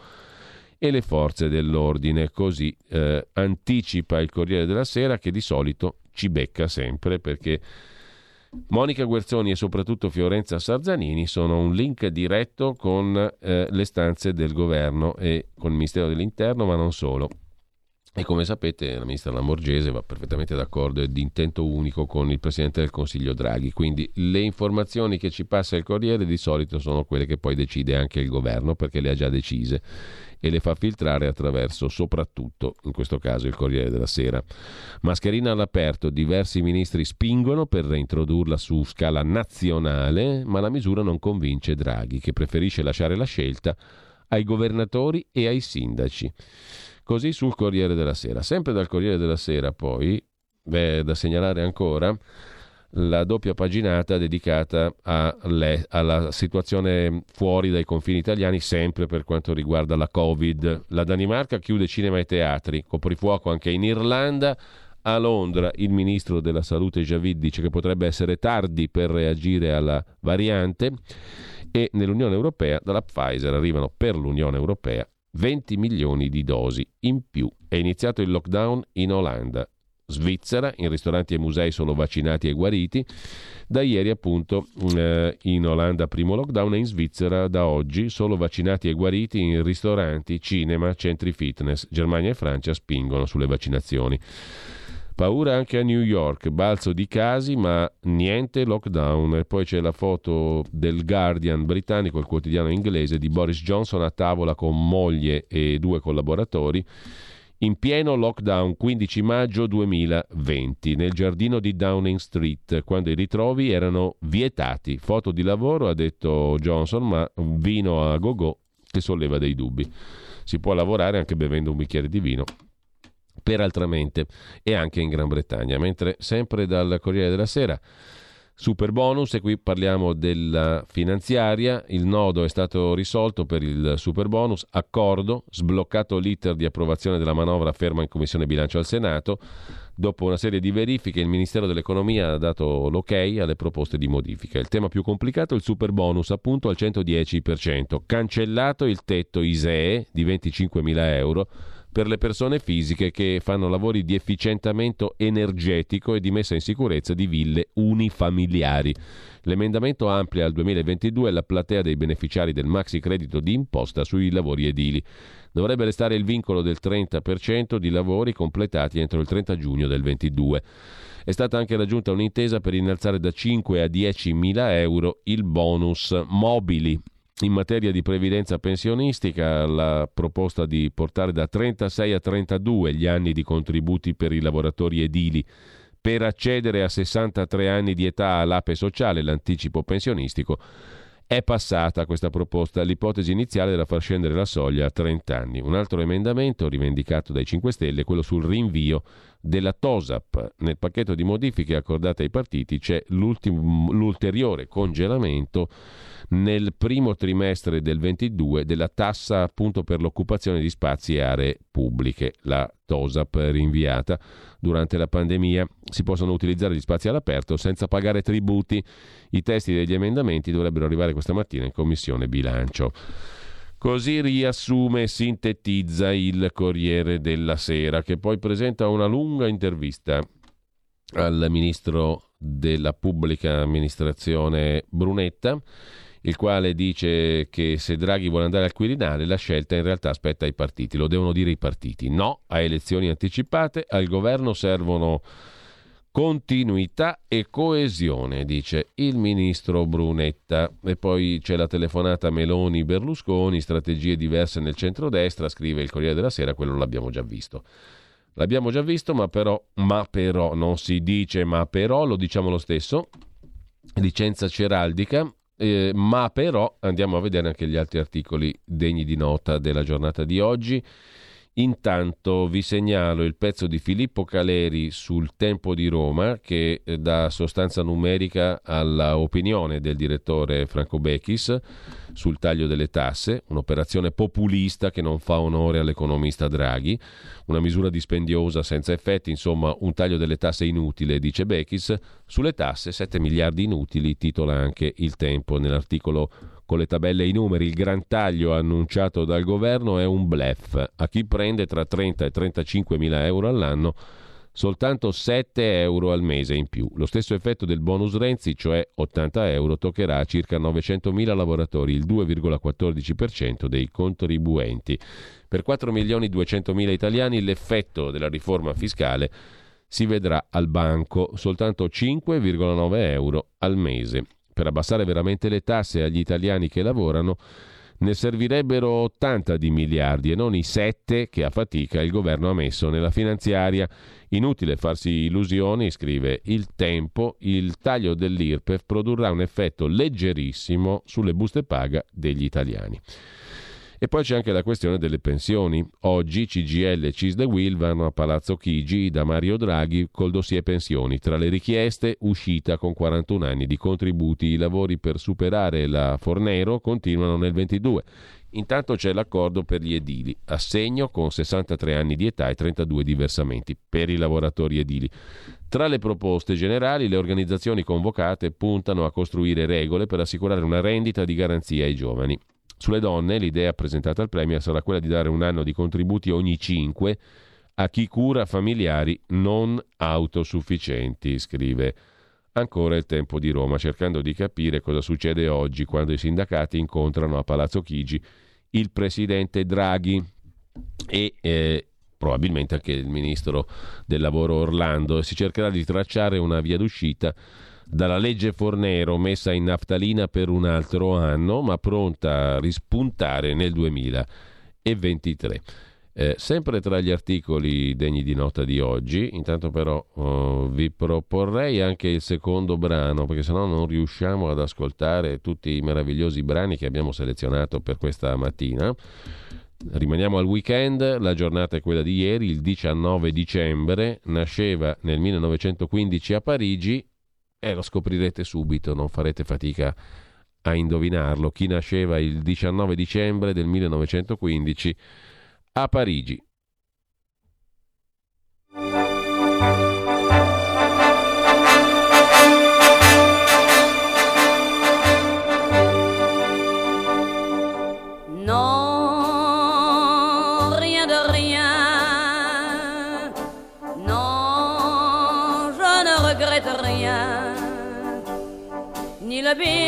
e le forze dell'ordine. Così eh, anticipa il Corriere della Sera che di solito ci becca sempre perché Monica Guerzoni e soprattutto Fiorenza Sarzanini sono un link diretto con eh, le stanze del governo e con il Ministero dell'Interno, ma non solo. E come sapete la ministra Lamorgese va perfettamente d'accordo e di intento unico con il Presidente del Consiglio Draghi, quindi le informazioni che ci passa il Corriere di solito sono quelle che poi decide anche il governo perché le ha già decise e le fa filtrare attraverso soprattutto, in questo caso, il Corriere della Sera. Mascherina all'aperto, diversi ministri spingono per reintrodurla su scala nazionale, ma la misura non convince Draghi, che preferisce lasciare la scelta ai governatori e ai sindaci. Così sul Corriere della Sera. Sempre dal Corriere della Sera, poi, beh, da segnalare ancora la doppia paginata dedicata alle, alla situazione fuori dai confini italiani, sempre per quanto riguarda la Covid. La Danimarca chiude cinema e teatri, coprifuoco anche in Irlanda. A Londra il ministro della salute Javid dice che potrebbe essere tardi per reagire alla variante e nell'Unione Europea dalla Pfizer arrivano per l'Unione Europea 20 milioni di dosi in più. È iniziato il lockdown in Olanda. Svizzera, in ristoranti e musei solo vaccinati e guariti. Da ieri appunto eh, in Olanda primo lockdown e in Svizzera da oggi solo vaccinati e guariti in ristoranti, cinema, centri fitness. Germania e Francia spingono sulle vaccinazioni. Paura anche a New York, balzo di casi ma niente lockdown. E poi c'è la foto del Guardian britannico, il quotidiano inglese, di Boris Johnson a tavola con moglie e due collaboratori in pieno lockdown 15 maggio 2020 nel giardino di Downing Street, quando i ritrovi erano vietati. Foto di lavoro, ha detto Johnson, ma vino a go-go che solleva dei dubbi. Si può lavorare anche bevendo un bicchiere di vino. Peraltramente, e anche in Gran Bretagna. Mentre sempre dal Corriere della Sera Super bonus, e qui parliamo della finanziaria, il nodo è stato risolto per il super bonus, accordo, sbloccato l'iter di approvazione della manovra ferma in Commissione Bilancio al Senato, dopo una serie di verifiche il Ministero dell'Economia ha dato l'ok alle proposte di modifica. Il tema più complicato è il super bonus appunto al 110%, cancellato il tetto ISEE di 25.000 euro, per le persone fisiche che fanno lavori di efficientamento energetico e di messa in sicurezza di ville unifamiliari. L'emendamento amplia al 2022 la platea dei beneficiari del maxi credito di imposta sui lavori edili. Dovrebbe restare il vincolo del 30% di lavori completati entro il 30 giugno del 2022. È stata anche raggiunta un'intesa per innalzare da 5 a 10 mila euro il bonus mobili in materia di previdenza pensionistica, la proposta di portare da 36 a 32 gli anni di contributi per i lavoratori edili per accedere a 63 anni di età all'ape sociale, l'anticipo pensionistico, è passata questa proposta. L'ipotesi iniziale era far scendere la soglia a 30 anni. Un altro emendamento rivendicato dai 5 Stelle è quello sul rinvio della TOSAP. Nel pacchetto di modifiche accordate ai partiti c'è l'ulteriore congelamento nel primo trimestre del 22 della tassa appunto per l'occupazione di spazi e aree pubbliche, la TOSAP rinviata durante la pandemia. Si possono utilizzare gli spazi all'aperto senza pagare tributi. I testi degli emendamenti dovrebbero arrivare questa mattina in Commissione Bilancio. Così riassume e sintetizza il Corriere della Sera, che poi presenta una lunga intervista al ministro della pubblica amministrazione Brunetta il quale dice che se Draghi vuole andare al Quirinale la scelta in realtà aspetta ai partiti, lo devono dire i partiti. No a elezioni anticipate, al governo servono continuità e coesione, dice il ministro Brunetta. E poi c'è la telefonata Meloni-Berlusconi, strategie diverse nel centrodestra, scrive il Corriere della Sera, quello l'abbiamo già visto. L'abbiamo già visto, ma però, ma però, non si dice ma però, lo diciamo lo stesso. Licenza ceraldica, eh, ma però andiamo a vedere anche gli altri articoli degni di nota della giornata di oggi. Intanto vi segnalo il pezzo di Filippo Caleri sul tempo di Roma che eh, dà sostanza numerica alla opinione del direttore Franco Becchis sul taglio delle tasse, un'operazione populista che non fa onore all'economista Draghi, una misura dispendiosa senza effetti, insomma un taglio delle tasse inutile, dice Becchis, sulle tasse 7 miliardi inutili, titola anche il tempo nell'articolo con le tabelle e i numeri, il gran taglio annunciato dal governo è un blef. A chi prende tra 30 e 35 mila euro all'anno soltanto 7 euro al mese in più. Lo stesso effetto del bonus Renzi, cioè 80 euro, toccherà a circa 900 mila lavoratori, il 2,14% dei contribuenti. Per 4 milioni 200 mila italiani l'effetto della riforma fiscale si vedrà al banco, soltanto 5,9 euro al mese per abbassare veramente le tasse agli italiani che lavorano, ne servirebbero 80 di miliardi e non i 7 che a fatica il governo ha messo nella finanziaria. Inutile farsi illusioni, scrive Il Tempo, il taglio dell'IRPEF produrrà un effetto leggerissimo sulle buste paga degli italiani. E poi c'è anche la questione delle pensioni. Oggi CGL e Cisde Will vanno a Palazzo Chigi da Mario Draghi col dossier pensioni. Tra le richieste, uscita con 41 anni di contributi. I lavori per superare la Fornero continuano nel 22. Intanto c'è l'accordo per gli edili, assegno con 63 anni di età e 32 di versamenti per i lavoratori edili. Tra le proposte generali, le organizzazioni convocate puntano a costruire regole per assicurare una rendita di garanzia ai giovani. Sulle donne l'idea presentata al Premier sarà quella di dare un anno di contributi ogni cinque a chi cura familiari non autosufficienti, scrive ancora il tempo di Roma, cercando di capire cosa succede oggi quando i sindacati incontrano a Palazzo Chigi il presidente Draghi e eh, probabilmente anche il ministro del lavoro Orlando. Si cercherà di tracciare una via d'uscita dalla legge Fornero messa in naftalina per un altro anno, ma pronta a rispuntare nel 2023. Eh, sempre tra gli articoli degni di nota di oggi, intanto però oh, vi proporrei anche il secondo brano, perché sennò non riusciamo ad ascoltare tutti i meravigliosi brani che abbiamo selezionato per questa mattina. Rimaniamo al weekend, la giornata è quella di ieri, il 19 dicembre, nasceva nel 1915 a Parigi eh, lo scoprirete subito, non farete fatica a indovinarlo. Chi nasceva il 19 dicembre del 1915 a Parigi. Le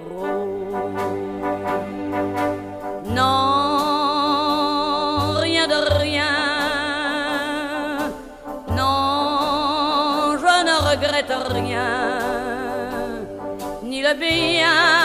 to be young.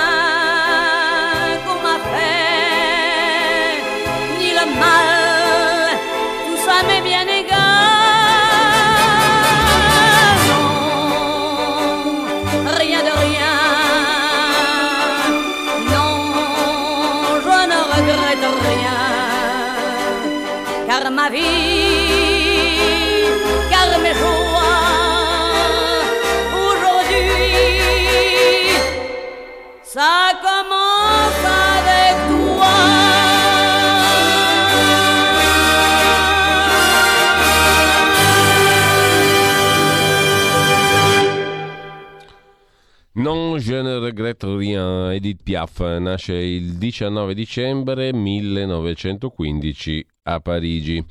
Regrette Rien, Edith Piaf, nasce il 19 dicembre 1915 a Parigi.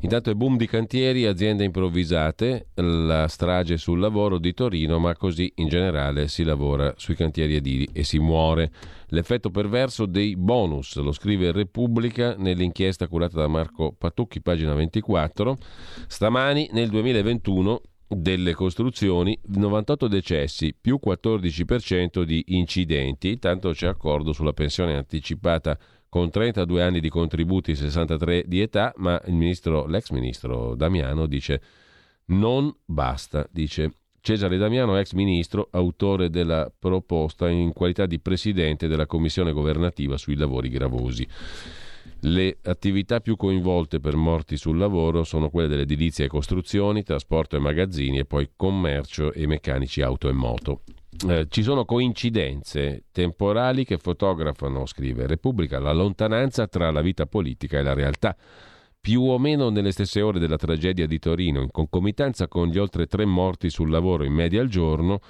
Intanto è boom di cantieri, aziende improvvisate, la strage sul lavoro di Torino, ma così in generale si lavora sui cantieri edili e si muore. L'effetto perverso dei bonus, lo scrive Repubblica nell'inchiesta curata da Marco Patucchi, pagina 24. Stamani nel 2021 delle costruzioni, 98 decessi più 14% di incidenti, tanto c'è accordo sulla pensione anticipata con 32 anni di contributi, 63 di età, ma ministro, l'ex ministro Damiano dice non basta, dice Cesare Damiano, ex ministro, autore della proposta in qualità di presidente della commissione governativa sui lavori gravosi. Le attività più coinvolte per morti sul lavoro sono quelle dell'edilizia e costruzioni, trasporto e magazzini e poi commercio e meccanici auto e moto. Eh, ci sono coincidenze temporali che fotografano, scrive Repubblica, la lontananza tra la vita politica e la realtà. Più o meno nelle stesse ore della tragedia di Torino, in concomitanza con gli oltre tre morti sul lavoro in media al giorno,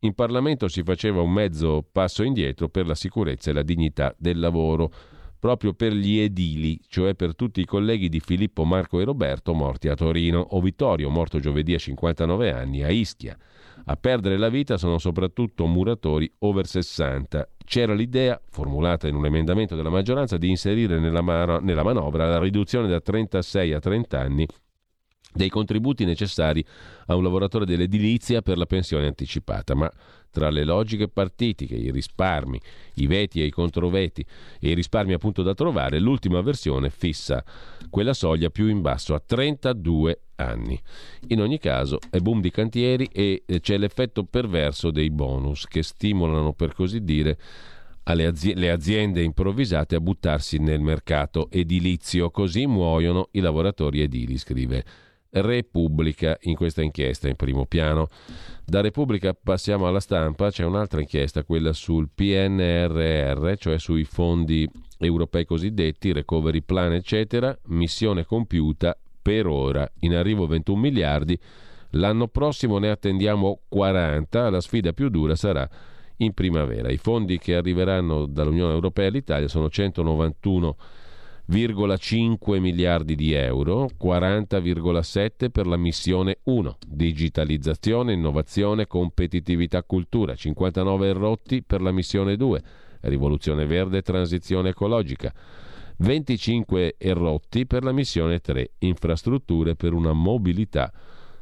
in Parlamento si faceva un mezzo passo indietro per la sicurezza e la dignità del lavoro proprio per gli edili, cioè per tutti i colleghi di Filippo, Marco e Roberto morti a Torino, o Vittorio, morto giovedì a 59 anni, a Ischia. A perdere la vita sono soprattutto muratori over 60. C'era l'idea, formulata in un emendamento della maggioranza, di inserire nella, mar- nella manovra la riduzione da 36 a 30 anni dei contributi necessari a un lavoratore dell'edilizia per la pensione anticipata, ma tra le logiche partitiche, i risparmi, i veti e i controveti e i risparmi appunto da trovare, l'ultima versione fissa quella soglia più in basso a 32 anni. In ogni caso è boom di cantieri e eh, c'è l'effetto perverso dei bonus che stimolano per così dire le aziende improvvisate a buttarsi nel mercato edilizio, così muoiono i lavoratori edili, scrive Repubblica in questa inchiesta in primo piano. Da Repubblica passiamo alla stampa, c'è un'altra inchiesta, quella sul PNRR, cioè sui fondi europei cosiddetti, recovery plan eccetera, missione compiuta per ora, in arrivo 21 miliardi, l'anno prossimo ne attendiamo 40, la sfida più dura sarà in primavera. I fondi che arriveranno dall'Unione Europea all'Italia sono 191 miliardi 40,5 miliardi di euro, 40,7 per la missione 1, digitalizzazione, innovazione, competitività, cultura, 59 rotti per la missione 2, rivoluzione verde transizione ecologica, 25 errotti per la missione 3, infrastrutture per una mobilità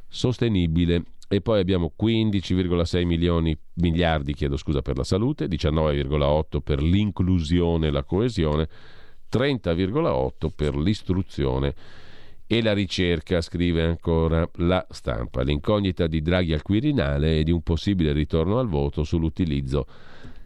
sostenibile. E poi abbiamo 15,6 milioni, miliardi chiedo scusa, per la salute, 19,8 per l'inclusione e la coesione, 30,8 per l'istruzione e la ricerca, scrive ancora la stampa. L'incognita di Draghi al Quirinale e di un possibile ritorno al voto sull'utilizzo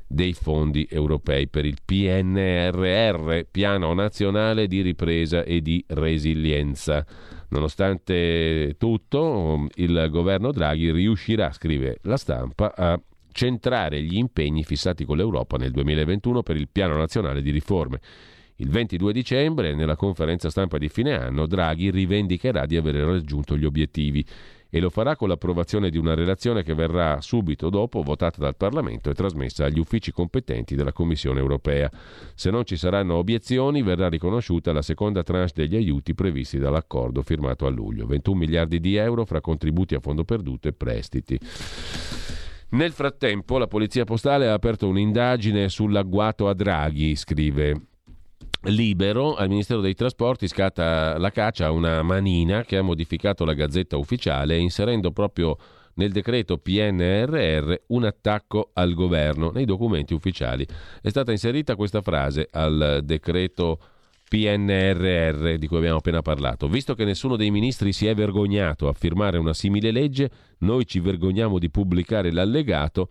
dei fondi europei per il PNRR, Piano Nazionale di Ripresa e di Resilienza. Nonostante tutto, il governo Draghi riuscirà, scrive la stampa, a centrare gli impegni fissati con l'Europa nel 2021 per il Piano Nazionale di Riforme il 22 dicembre, nella conferenza stampa di fine anno, Draghi rivendicherà di aver raggiunto gli obiettivi e lo farà con l'approvazione di una relazione che verrà subito dopo votata dal Parlamento e trasmessa agli uffici competenti della Commissione europea. Se non ci saranno obiezioni, verrà riconosciuta la seconda tranche degli aiuti previsti dall'accordo firmato a luglio, 21 miliardi di euro fra contributi a fondo perduto e prestiti. Nel frattempo, la Polizia Postale ha aperto un'indagine sull'agguato a Draghi, scrive Libero, al Ministero dei Trasporti scatta la caccia a una manina che ha modificato la gazzetta ufficiale inserendo proprio nel decreto PNRR un attacco al governo. Nei documenti ufficiali è stata inserita questa frase al decreto PNRR di cui abbiamo appena parlato. Visto che nessuno dei ministri si è vergognato a firmare una simile legge, noi ci vergogniamo di pubblicare l'allegato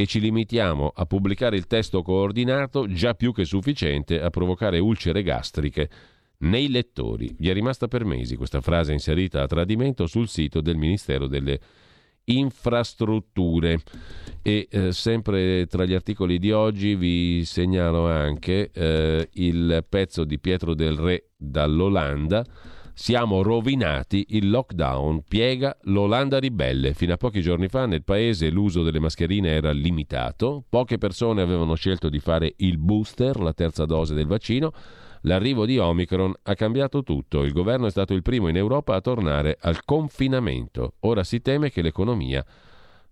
e ci limitiamo a pubblicare il testo coordinato già più che sufficiente a provocare ulcere gastriche nei lettori. Vi è rimasta per mesi questa frase inserita a tradimento sul sito del Ministero delle Infrastrutture. E eh, sempre tra gli articoli di oggi vi segnalo anche eh, il pezzo di Pietro del Re dall'Olanda Siamo rovinati, il lockdown piega l'Olanda ribelle. Fino a pochi giorni fa nel paese l'uso delle mascherine era limitato, poche persone avevano scelto di fare il booster, la terza dose del vaccino. L'arrivo di Omicron ha cambiato tutto. Il governo è stato il primo in Europa a tornare al confinamento. Ora si teme che l'economia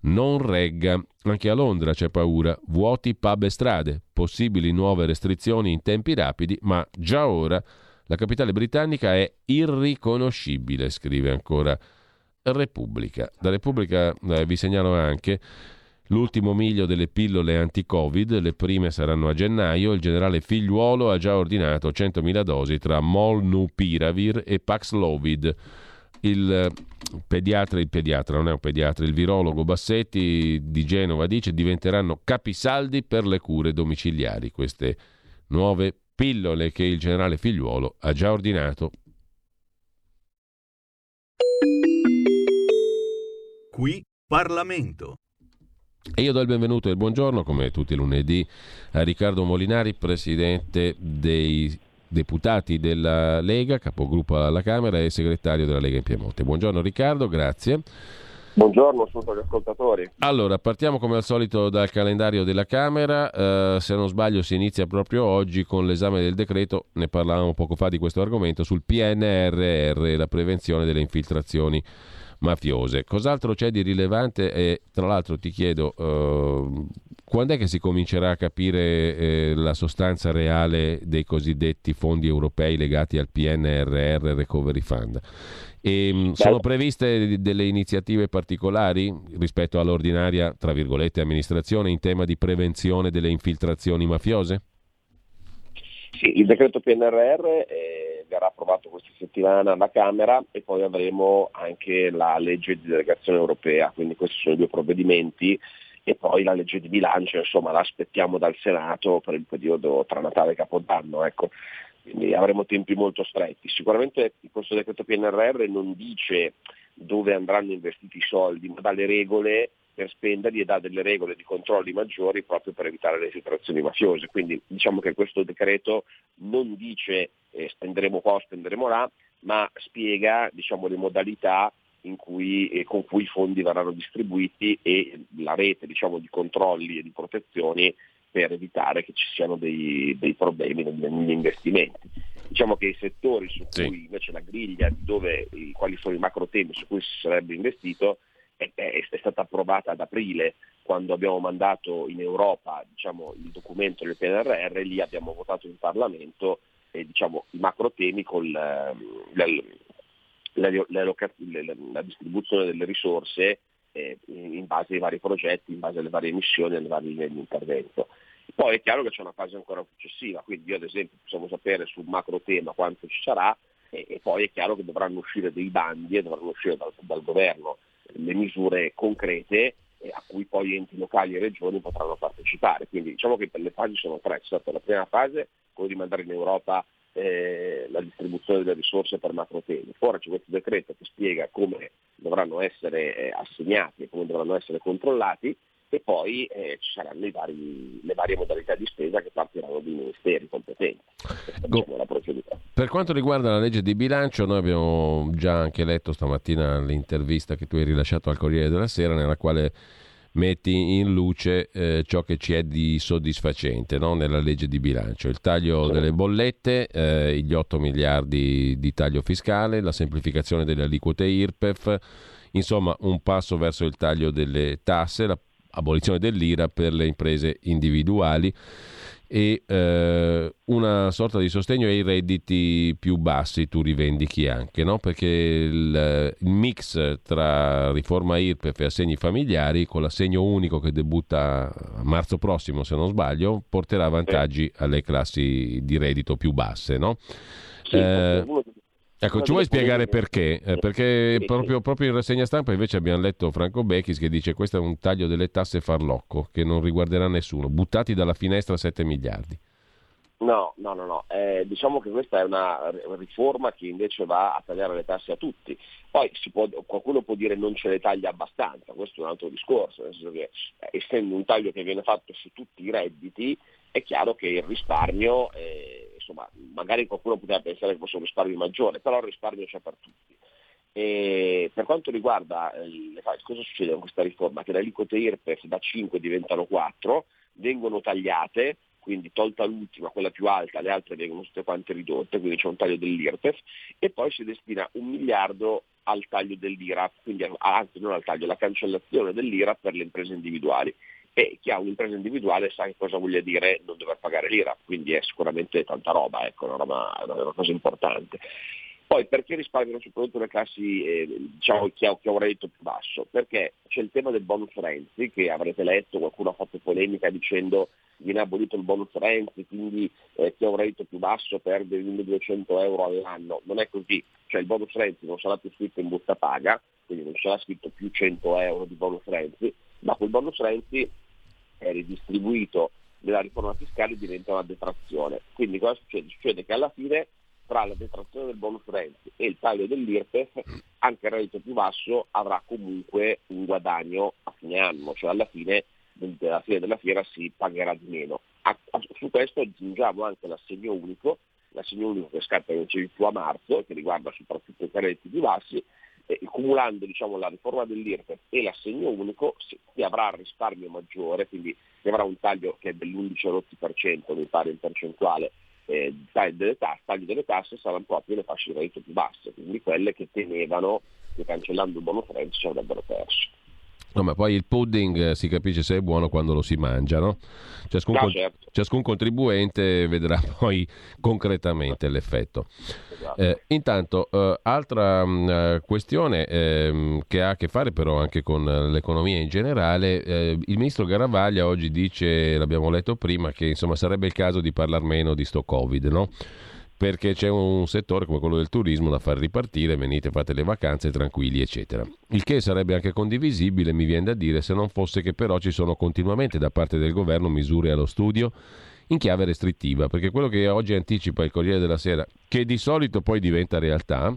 non regga. Anche a Londra c'è paura. Vuoti pub e strade, possibili nuove restrizioni in tempi rapidi, ma già ora la capitale britannica è irriconoscibile, scrive ancora Repubblica. Da Repubblica eh, vi segnalo anche l'ultimo miglio delle pillole anti-Covid, le prime saranno a gennaio, il generale Figliuolo ha già ordinato 100.000 dosi tra Molnupiravir e Paxlovid. Il pediatra, il pediatra, non è un pediatra, il virologo Bassetti di Genova dice diventeranno capisaldi per le cure domiciliari queste nuove pillole che il generale Figliuolo ha già ordinato. Qui Parlamento. E io do il benvenuto e il buongiorno, come tutti i lunedì, a Riccardo Molinari, presidente dei deputati della Lega, capogruppo alla Camera e segretario della Lega in Piemonte. Buongiorno Riccardo, grazie. Buongiorno tutti gli ascoltatori. Allora, partiamo come al solito dal calendario della Camera. Eh, se non sbaglio, si inizia proprio oggi con l'esame del decreto. Ne parlavamo poco fa di questo argomento sul PNRR, la prevenzione delle infiltrazioni mafiose. Cos'altro c'è di rilevante? E tra l'altro ti chiedo, eh, quando è che si comincerà a capire eh, la sostanza reale dei cosiddetti fondi europei legati al PNRR Recovery Fund? E, ehm, sono previste delle iniziative particolari rispetto all'ordinaria, tra virgolette, amministrazione in tema di prevenzione delle infiltrazioni mafiose? Sì, il decreto PNRR eh, verrà approvato questa settimana alla Camera e poi avremo anche la legge di delegazione europea, quindi questi sono i due provvedimenti e poi la legge di bilancio, insomma, la aspettiamo dal Senato per il periodo tra Natale e Capodanno. Ecco quindi avremo tempi molto stretti. Sicuramente questo decreto PNRR non dice dove andranno investiti i soldi, ma dà le regole per spenderli e dà delle regole di controlli maggiori proprio per evitare le infiltrazioni mafiose. Quindi diciamo che questo decreto non dice eh, spenderemo qua o spenderemo là, ma spiega diciamo, le modalità cui, eh, con cui i fondi verranno distribuiti e la rete diciamo, di controlli e di protezioni per evitare che ci siano dei, dei problemi negli investimenti. Diciamo che i settori su cui sì. invece la griglia dove, quali sono i macro temi su cui si sarebbe investito è, è, è stata approvata ad aprile quando abbiamo mandato in Europa diciamo, il documento del PNRR, lì abbiamo votato in Parlamento eh, diciamo, i macro temi con la, la, la, la, distribuzione delle risorse eh, in base ai vari progetti, in base alle varie missioni, alle varie linee di intervento. Poi è chiaro che c'è una fase ancora successiva, quindi io ad esempio possiamo sapere sul macro tema quanto ci sarà e, e poi è chiaro che dovranno uscire dei bandi e dovranno uscire dal, dal governo le misure concrete a cui poi enti locali e regioni potranno partecipare. Quindi diciamo che per le fasi sono tre, c'è stata la prima fase, quello di mandare in Europa eh, la distribuzione delle risorse per macro temi. Ora c'è questo decreto che spiega come dovranno essere eh, assegnati e come dovranno essere controllati e poi eh, ci saranno vari, le varie modalità di spesa che partiranno dai ministeri competenti. Diciamo per quanto riguarda la legge di bilancio, noi abbiamo già anche letto stamattina l'intervista che tu hai rilasciato al Corriere della Sera nella quale metti in luce eh, ciò che ci è di soddisfacente no? nella legge di bilancio. Il taglio delle bollette, eh, gli 8 miliardi di taglio fiscale, la semplificazione delle aliquote IRPEF, insomma un passo verso il taglio delle tasse, l'abolizione dell'IRA per le imprese individuali e eh, una sorta di sostegno ai redditi più bassi tu rivendichi anche, no? perché il, il, mix tra riforma IRPEF e assegni familiari con l'assegno unico che debutta a marzo prossimo se non sbaglio porterà vantaggi alle classi di reddito più basse. No? Sì, eh, Ecco, ci vuoi spiegare perché? Eh, perché proprio, proprio, in rassegna stampa invece abbiamo letto Franco Becchis che dice questo è un taglio delle tasse farlocco che non riguarderà nessuno, buttati dalla finestra 7 miliardi. No, no, no, no. Eh, diciamo che questa è una riforma che invece va a tagliare le tasse a tutti. Poi può, qualcuno può dire non ce le taglia abbastanza, questo è un altro discorso, nel senso che eh, essendo un taglio che viene fatto su tutti i redditi, è chiaro che il risparmio eh, insomma, magari qualcuno poteva pensare che fosse un risparmio maggiore, però il risparmio c'è per tutti. E per quanto riguarda le, cosa succede con questa riforma? Che le aliquote IRPEF da 5 diventano 4, vengono tagliate, quindi tolta l'ultima, quella più alta, le altre vengono tutte quante ridotte, quindi c'è un taglio dell'IRPEF e poi si destina un miliardo al taglio dell'IRA, quindi anzi non al taglio, alla cancellazione dell'IRA per le imprese individuali. E chi ha un'impresa individuale sa che cosa voglia dire non dover pagare l'IRA, quindi è sicuramente tanta roba, ecco, una, roba, una cosa importante. Poi perché risparmiano soprattutto le classi, eh, diciamo, chi ha, chi ha, un reddito più basso? Perché c'è il tema del bonus Renzi, che avrete letto, qualcuno ha fatto polemica dicendo viene abolito il bonus Renzi, quindi eh, chi ha un reddito più basso perde 1200 euro all'anno. Non è così, cioè il bonus Renzi non sarà più scritto in busta paga, quindi non sarà scritto più 100 euro di bonus Renzi, ma quel bonus Renzi è ridistribuito nella riforma fiscale diventa una detrazione. Quindi cosa succede? Succede che alla fine tra la detrazione del bonus Renzi e il taglio dell'IRPEF, anche il reddito più basso avrà comunque un guadagno a fine anno, cioè alla fine, alla fine della fiera si pagherà di meno. A, a, su questo aggiungiamo anche l'assegno unico, l'assegno unico che scatta invece più a marzo, che riguarda soprattutto i redditi più bassi, eh, cumulando diciamo, la riforma dell'IRPEF e l'assegno unico si, avrà il risparmio maggiore, quindi si avrà un taglio che è dell'11,8% mi pare in percentuale eh, delle tasse, tagli delle tasse saranno proprio le fasce di reddito più basse, quindi quelle che temevano che cancellando il buono French ci avrebbero perso. No, ma poi il pudding eh, si capisce se è buono quando lo si mangia, no? Ciascun, no, certo. ciascun contribuente vedrà poi concretamente l'effetto. Esatto. Eh, intanto, eh, altra mh, mm, eh, questione eh, che ha a che fare però anche con l'economia in generale, eh, il ministro Garavaglia oggi dice, l'abbiamo letto prima, che insomma sarebbe il caso di parlare meno di sto Covid, no? Perché c'è un settore come quello del turismo da far ripartire, venite, fate le vacanze tranquilli, eccetera. Il che sarebbe anche condivisibile, mi viene da dire, se non fosse che però ci sono continuamente da parte del governo misure allo studio in chiave restrittiva, perché quello che oggi anticipa il Corriere della Sera, che di solito poi diventa realtà,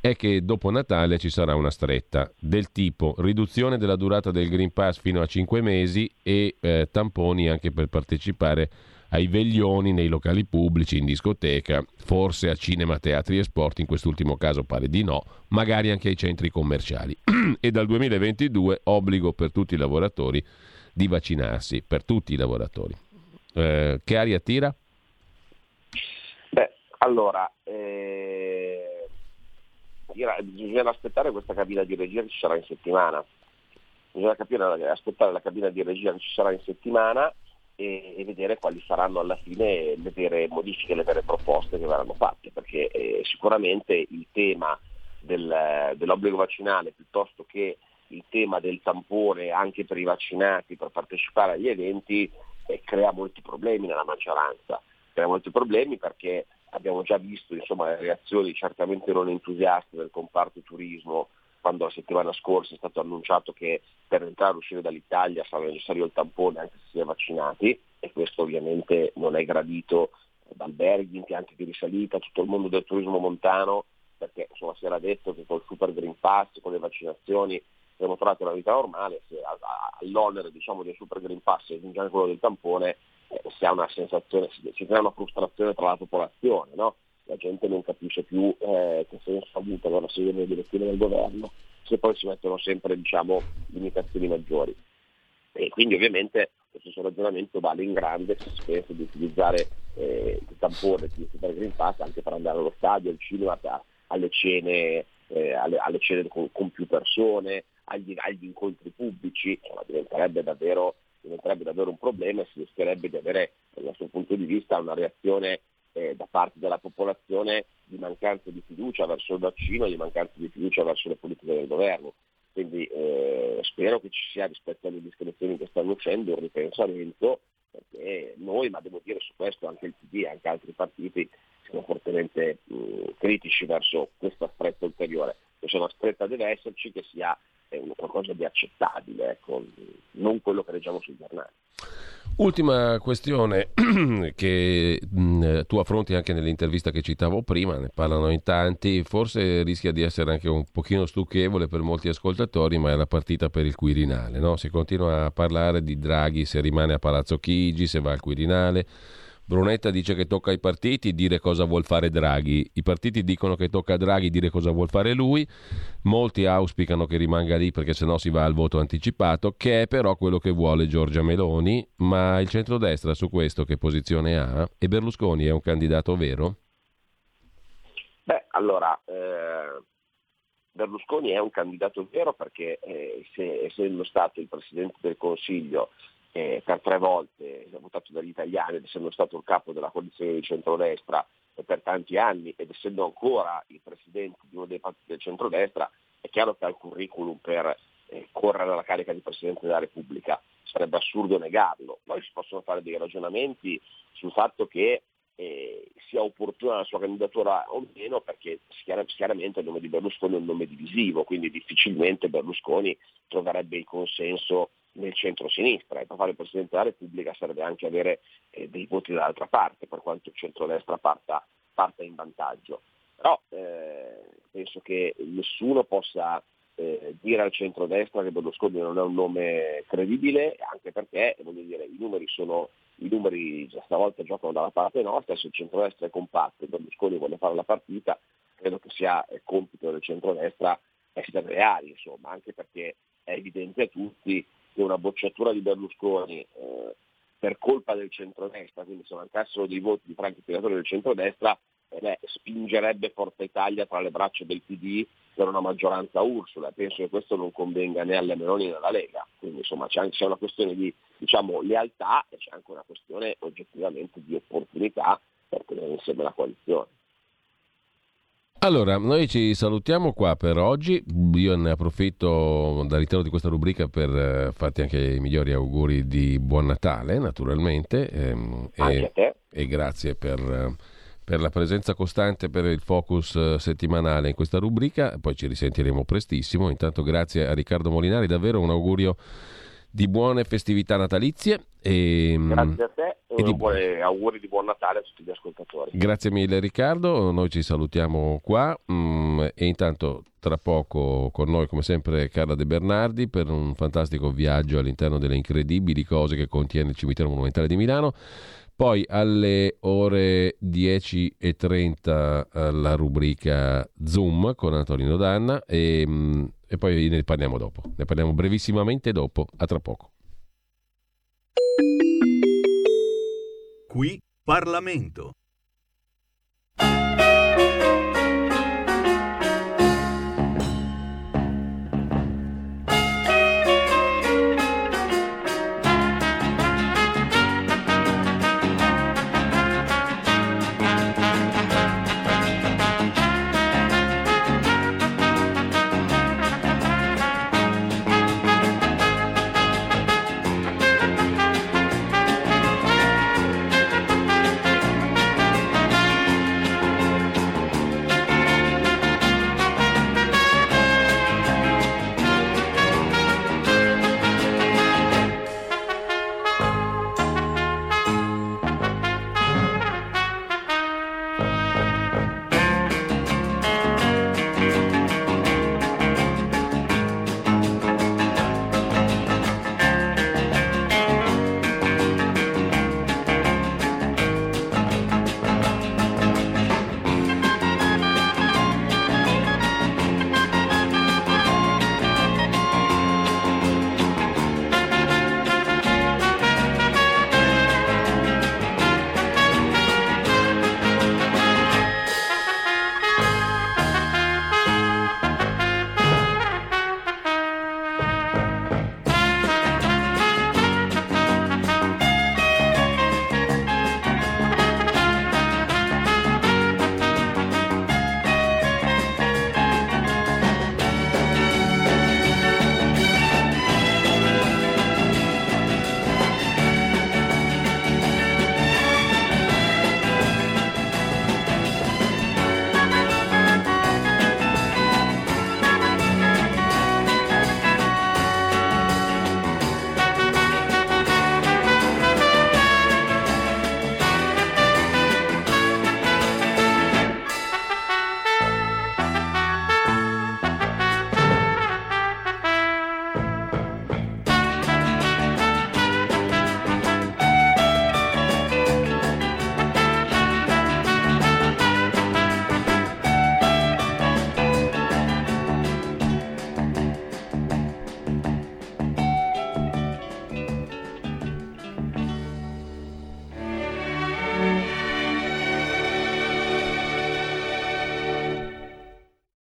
è che dopo Natale ci sarà una stretta del tipo riduzione della durata del Green Pass fino a 5 mesi e eh, tamponi anche per partecipare ai veglioni nei locali pubblici, in discoteca, forse a cinema, teatri e sport, in quest'ultimo caso pare di no, magari anche ai centri commerciali. e dal 2022 obbligo per tutti i lavoratori di vaccinarsi, per tutti i lavoratori. Eh, che aria tira? Beh, allora, eh, bisogna aspettare questa cabina di regia che ci sarà in settimana. Bisogna capire, aspettare la cabina di regia che ci sarà in settimana e, e, vedere quali saranno alla fine le vere modifiche, le vere proposte che verranno fatte, perché eh, sicuramente il tema del, dell'obbligo vaccinale piuttosto che il tema del tampone anche per i vaccinati per partecipare agli eventi eh, crea molti problemi nella maggioranza, crea molti problemi perché abbiamo già visto insomma, le reazioni certamente non entusiaste del comparto turismo quando la settimana scorsa è stato annunciato che per entrare e uscire dall'Italia sarà necessario il tampone anche se si è vaccinati e questo ovviamente non è gradito da alberghi, impianti di risalita, tutto il mondo del turismo montano, perché insomma, si era detto che col Super Green Pass, con le vaccinazioni abbiamo trovato una vita normale, se all'onere diciamo, del Super Green Pass e anche quello del tampone eh, si ha una sensazione, si crea una frustrazione tra la popolazione, no? La gente non capisce più eh, che senso ha avuto allora seguire le direttive del governo se poi si mettono sempre diciamo, limitazioni maggiori. E quindi ovviamente lo stesso ragionamento vale in grande se si pensa di utilizzare eh, il tampone di Super Green Pass anche per andare allo stadio, al cinema, alle cene, eh, alle, alle cene con, con, più persone, agli, agli incontri pubblici, insomma, diventerebbe, davvero, diventerebbe davvero un problema e si rischierebbe di avere dal nostro punto di vista una reazione eh, da parte della popolazione di mancanza di fiducia verso il vaccino e di mancanza di fiducia verso le politiche del governo. Quindi eh, spero che ci sia rispetto alle discrezioni che stanno uscendo un ripensamento, perché noi, ma devo dire su questo anche il PD e anche altri partiti, siamo fortemente mh, critici verso questa stretta ulteriore. Se una stretta deve esserci che sia eh, qualcosa di accettabile, ecco, non quello che leggiamo sui giornali. Ultima questione che mh, tu affronti anche nell'intervista che citavo prima, ne parlano in tanti, forse rischia di essere anche un pochino stucchevole per molti ascoltatori, ma è la partita per il Quirinale. No? Si continua a parlare di Draghi se rimane a Palazzo Chigi, se va al Quirinale, Brunetta dice che tocca ai partiti dire cosa vuol fare Draghi, i partiti dicono che tocca a Draghi dire cosa vuol fare lui, molti auspicano che rimanga lì perché sennò si va al voto anticipato, che è però quello che vuole Giorgia Meloni, ma il centrodestra su questo che posizione ha? E Berlusconi è un candidato vero? Beh, allora, eh, Berlusconi è un candidato vero perché eh, se, essendo stato il Presidente del Consiglio eh, per tre volte votato dagli italiani ed essendo stato il capo della coalizione di centrodestra per tanti anni ed essendo ancora il presidente di uno dei partiti del centrodestra, è chiaro che ha il curriculum per eh, correre alla carica di Presidente della Repubblica. Sarebbe assurdo negarlo. Poi si possono fare dei ragionamenti sul fatto che eh, sia opportuna la sua candidatura o meno perché chiaramente il nome di Berlusconi è un nome divisivo, quindi difficilmente Berlusconi troverebbe il consenso nel centro-sinistra e per fare il Presidente della Repubblica serve anche avere eh, dei voti dall'altra parte, per quanto il centro-destra parta, parta in vantaggio. Però eh, penso che nessuno possa eh, dire al centro-destra che Berlusconi non è un nome credibile, anche perché dire, i numeri sono i numeri stavolta giocano dalla parte nostra, se il centro-destra è compatto e Berlusconi vuole fare la partita, credo che sia compito del centro-destra essere reali, insomma, anche perché è evidente a tutti che una bocciatura di Berlusconi eh, per colpa del centrodestra, quindi se mancassero dei voti di franchi tiratori del centrodestra, eh beh, spingerebbe Forza Italia tra le braccia del PD per una maggioranza Ursula. Penso che questo non convenga né alle Meloni né alla Lega. Quindi insomma c'è, anche, c'è una questione di diciamo, lealtà e c'è anche una questione oggettivamente di opportunità per tenere insieme la coalizione. Allora, noi ci salutiamo qua per oggi. Io ne approfitto dall'interno di questa rubrica per eh, farti anche i migliori auguri di buon Natale, naturalmente. Ehm, e, e, grazie per, per, la presenza costante, per il focus eh, settimanale in questa rubrica. Poi ci risentiremo prestissimo. Intanto grazie a Riccardo Molinari, davvero un augurio di buone festività natalizie. E, Grazie a te e, di buone, auguri di buon Natale a tutti gli ascoltatori. Grazie mille Riccardo, noi ci salutiamo qua mm, e intanto tra poco con noi come sempre Carla De Bernardi per un fantastico viaggio all'interno delle incredibili cose che contiene il cimitero monumentale di Milano. Poi alle ore 10.30 eh, la rubrica Zoom con Antonino Danna e mm, e poi ne parliamo dopo. Ne parliamo brevissimamente dopo. A tra poco. Qui Parlamento.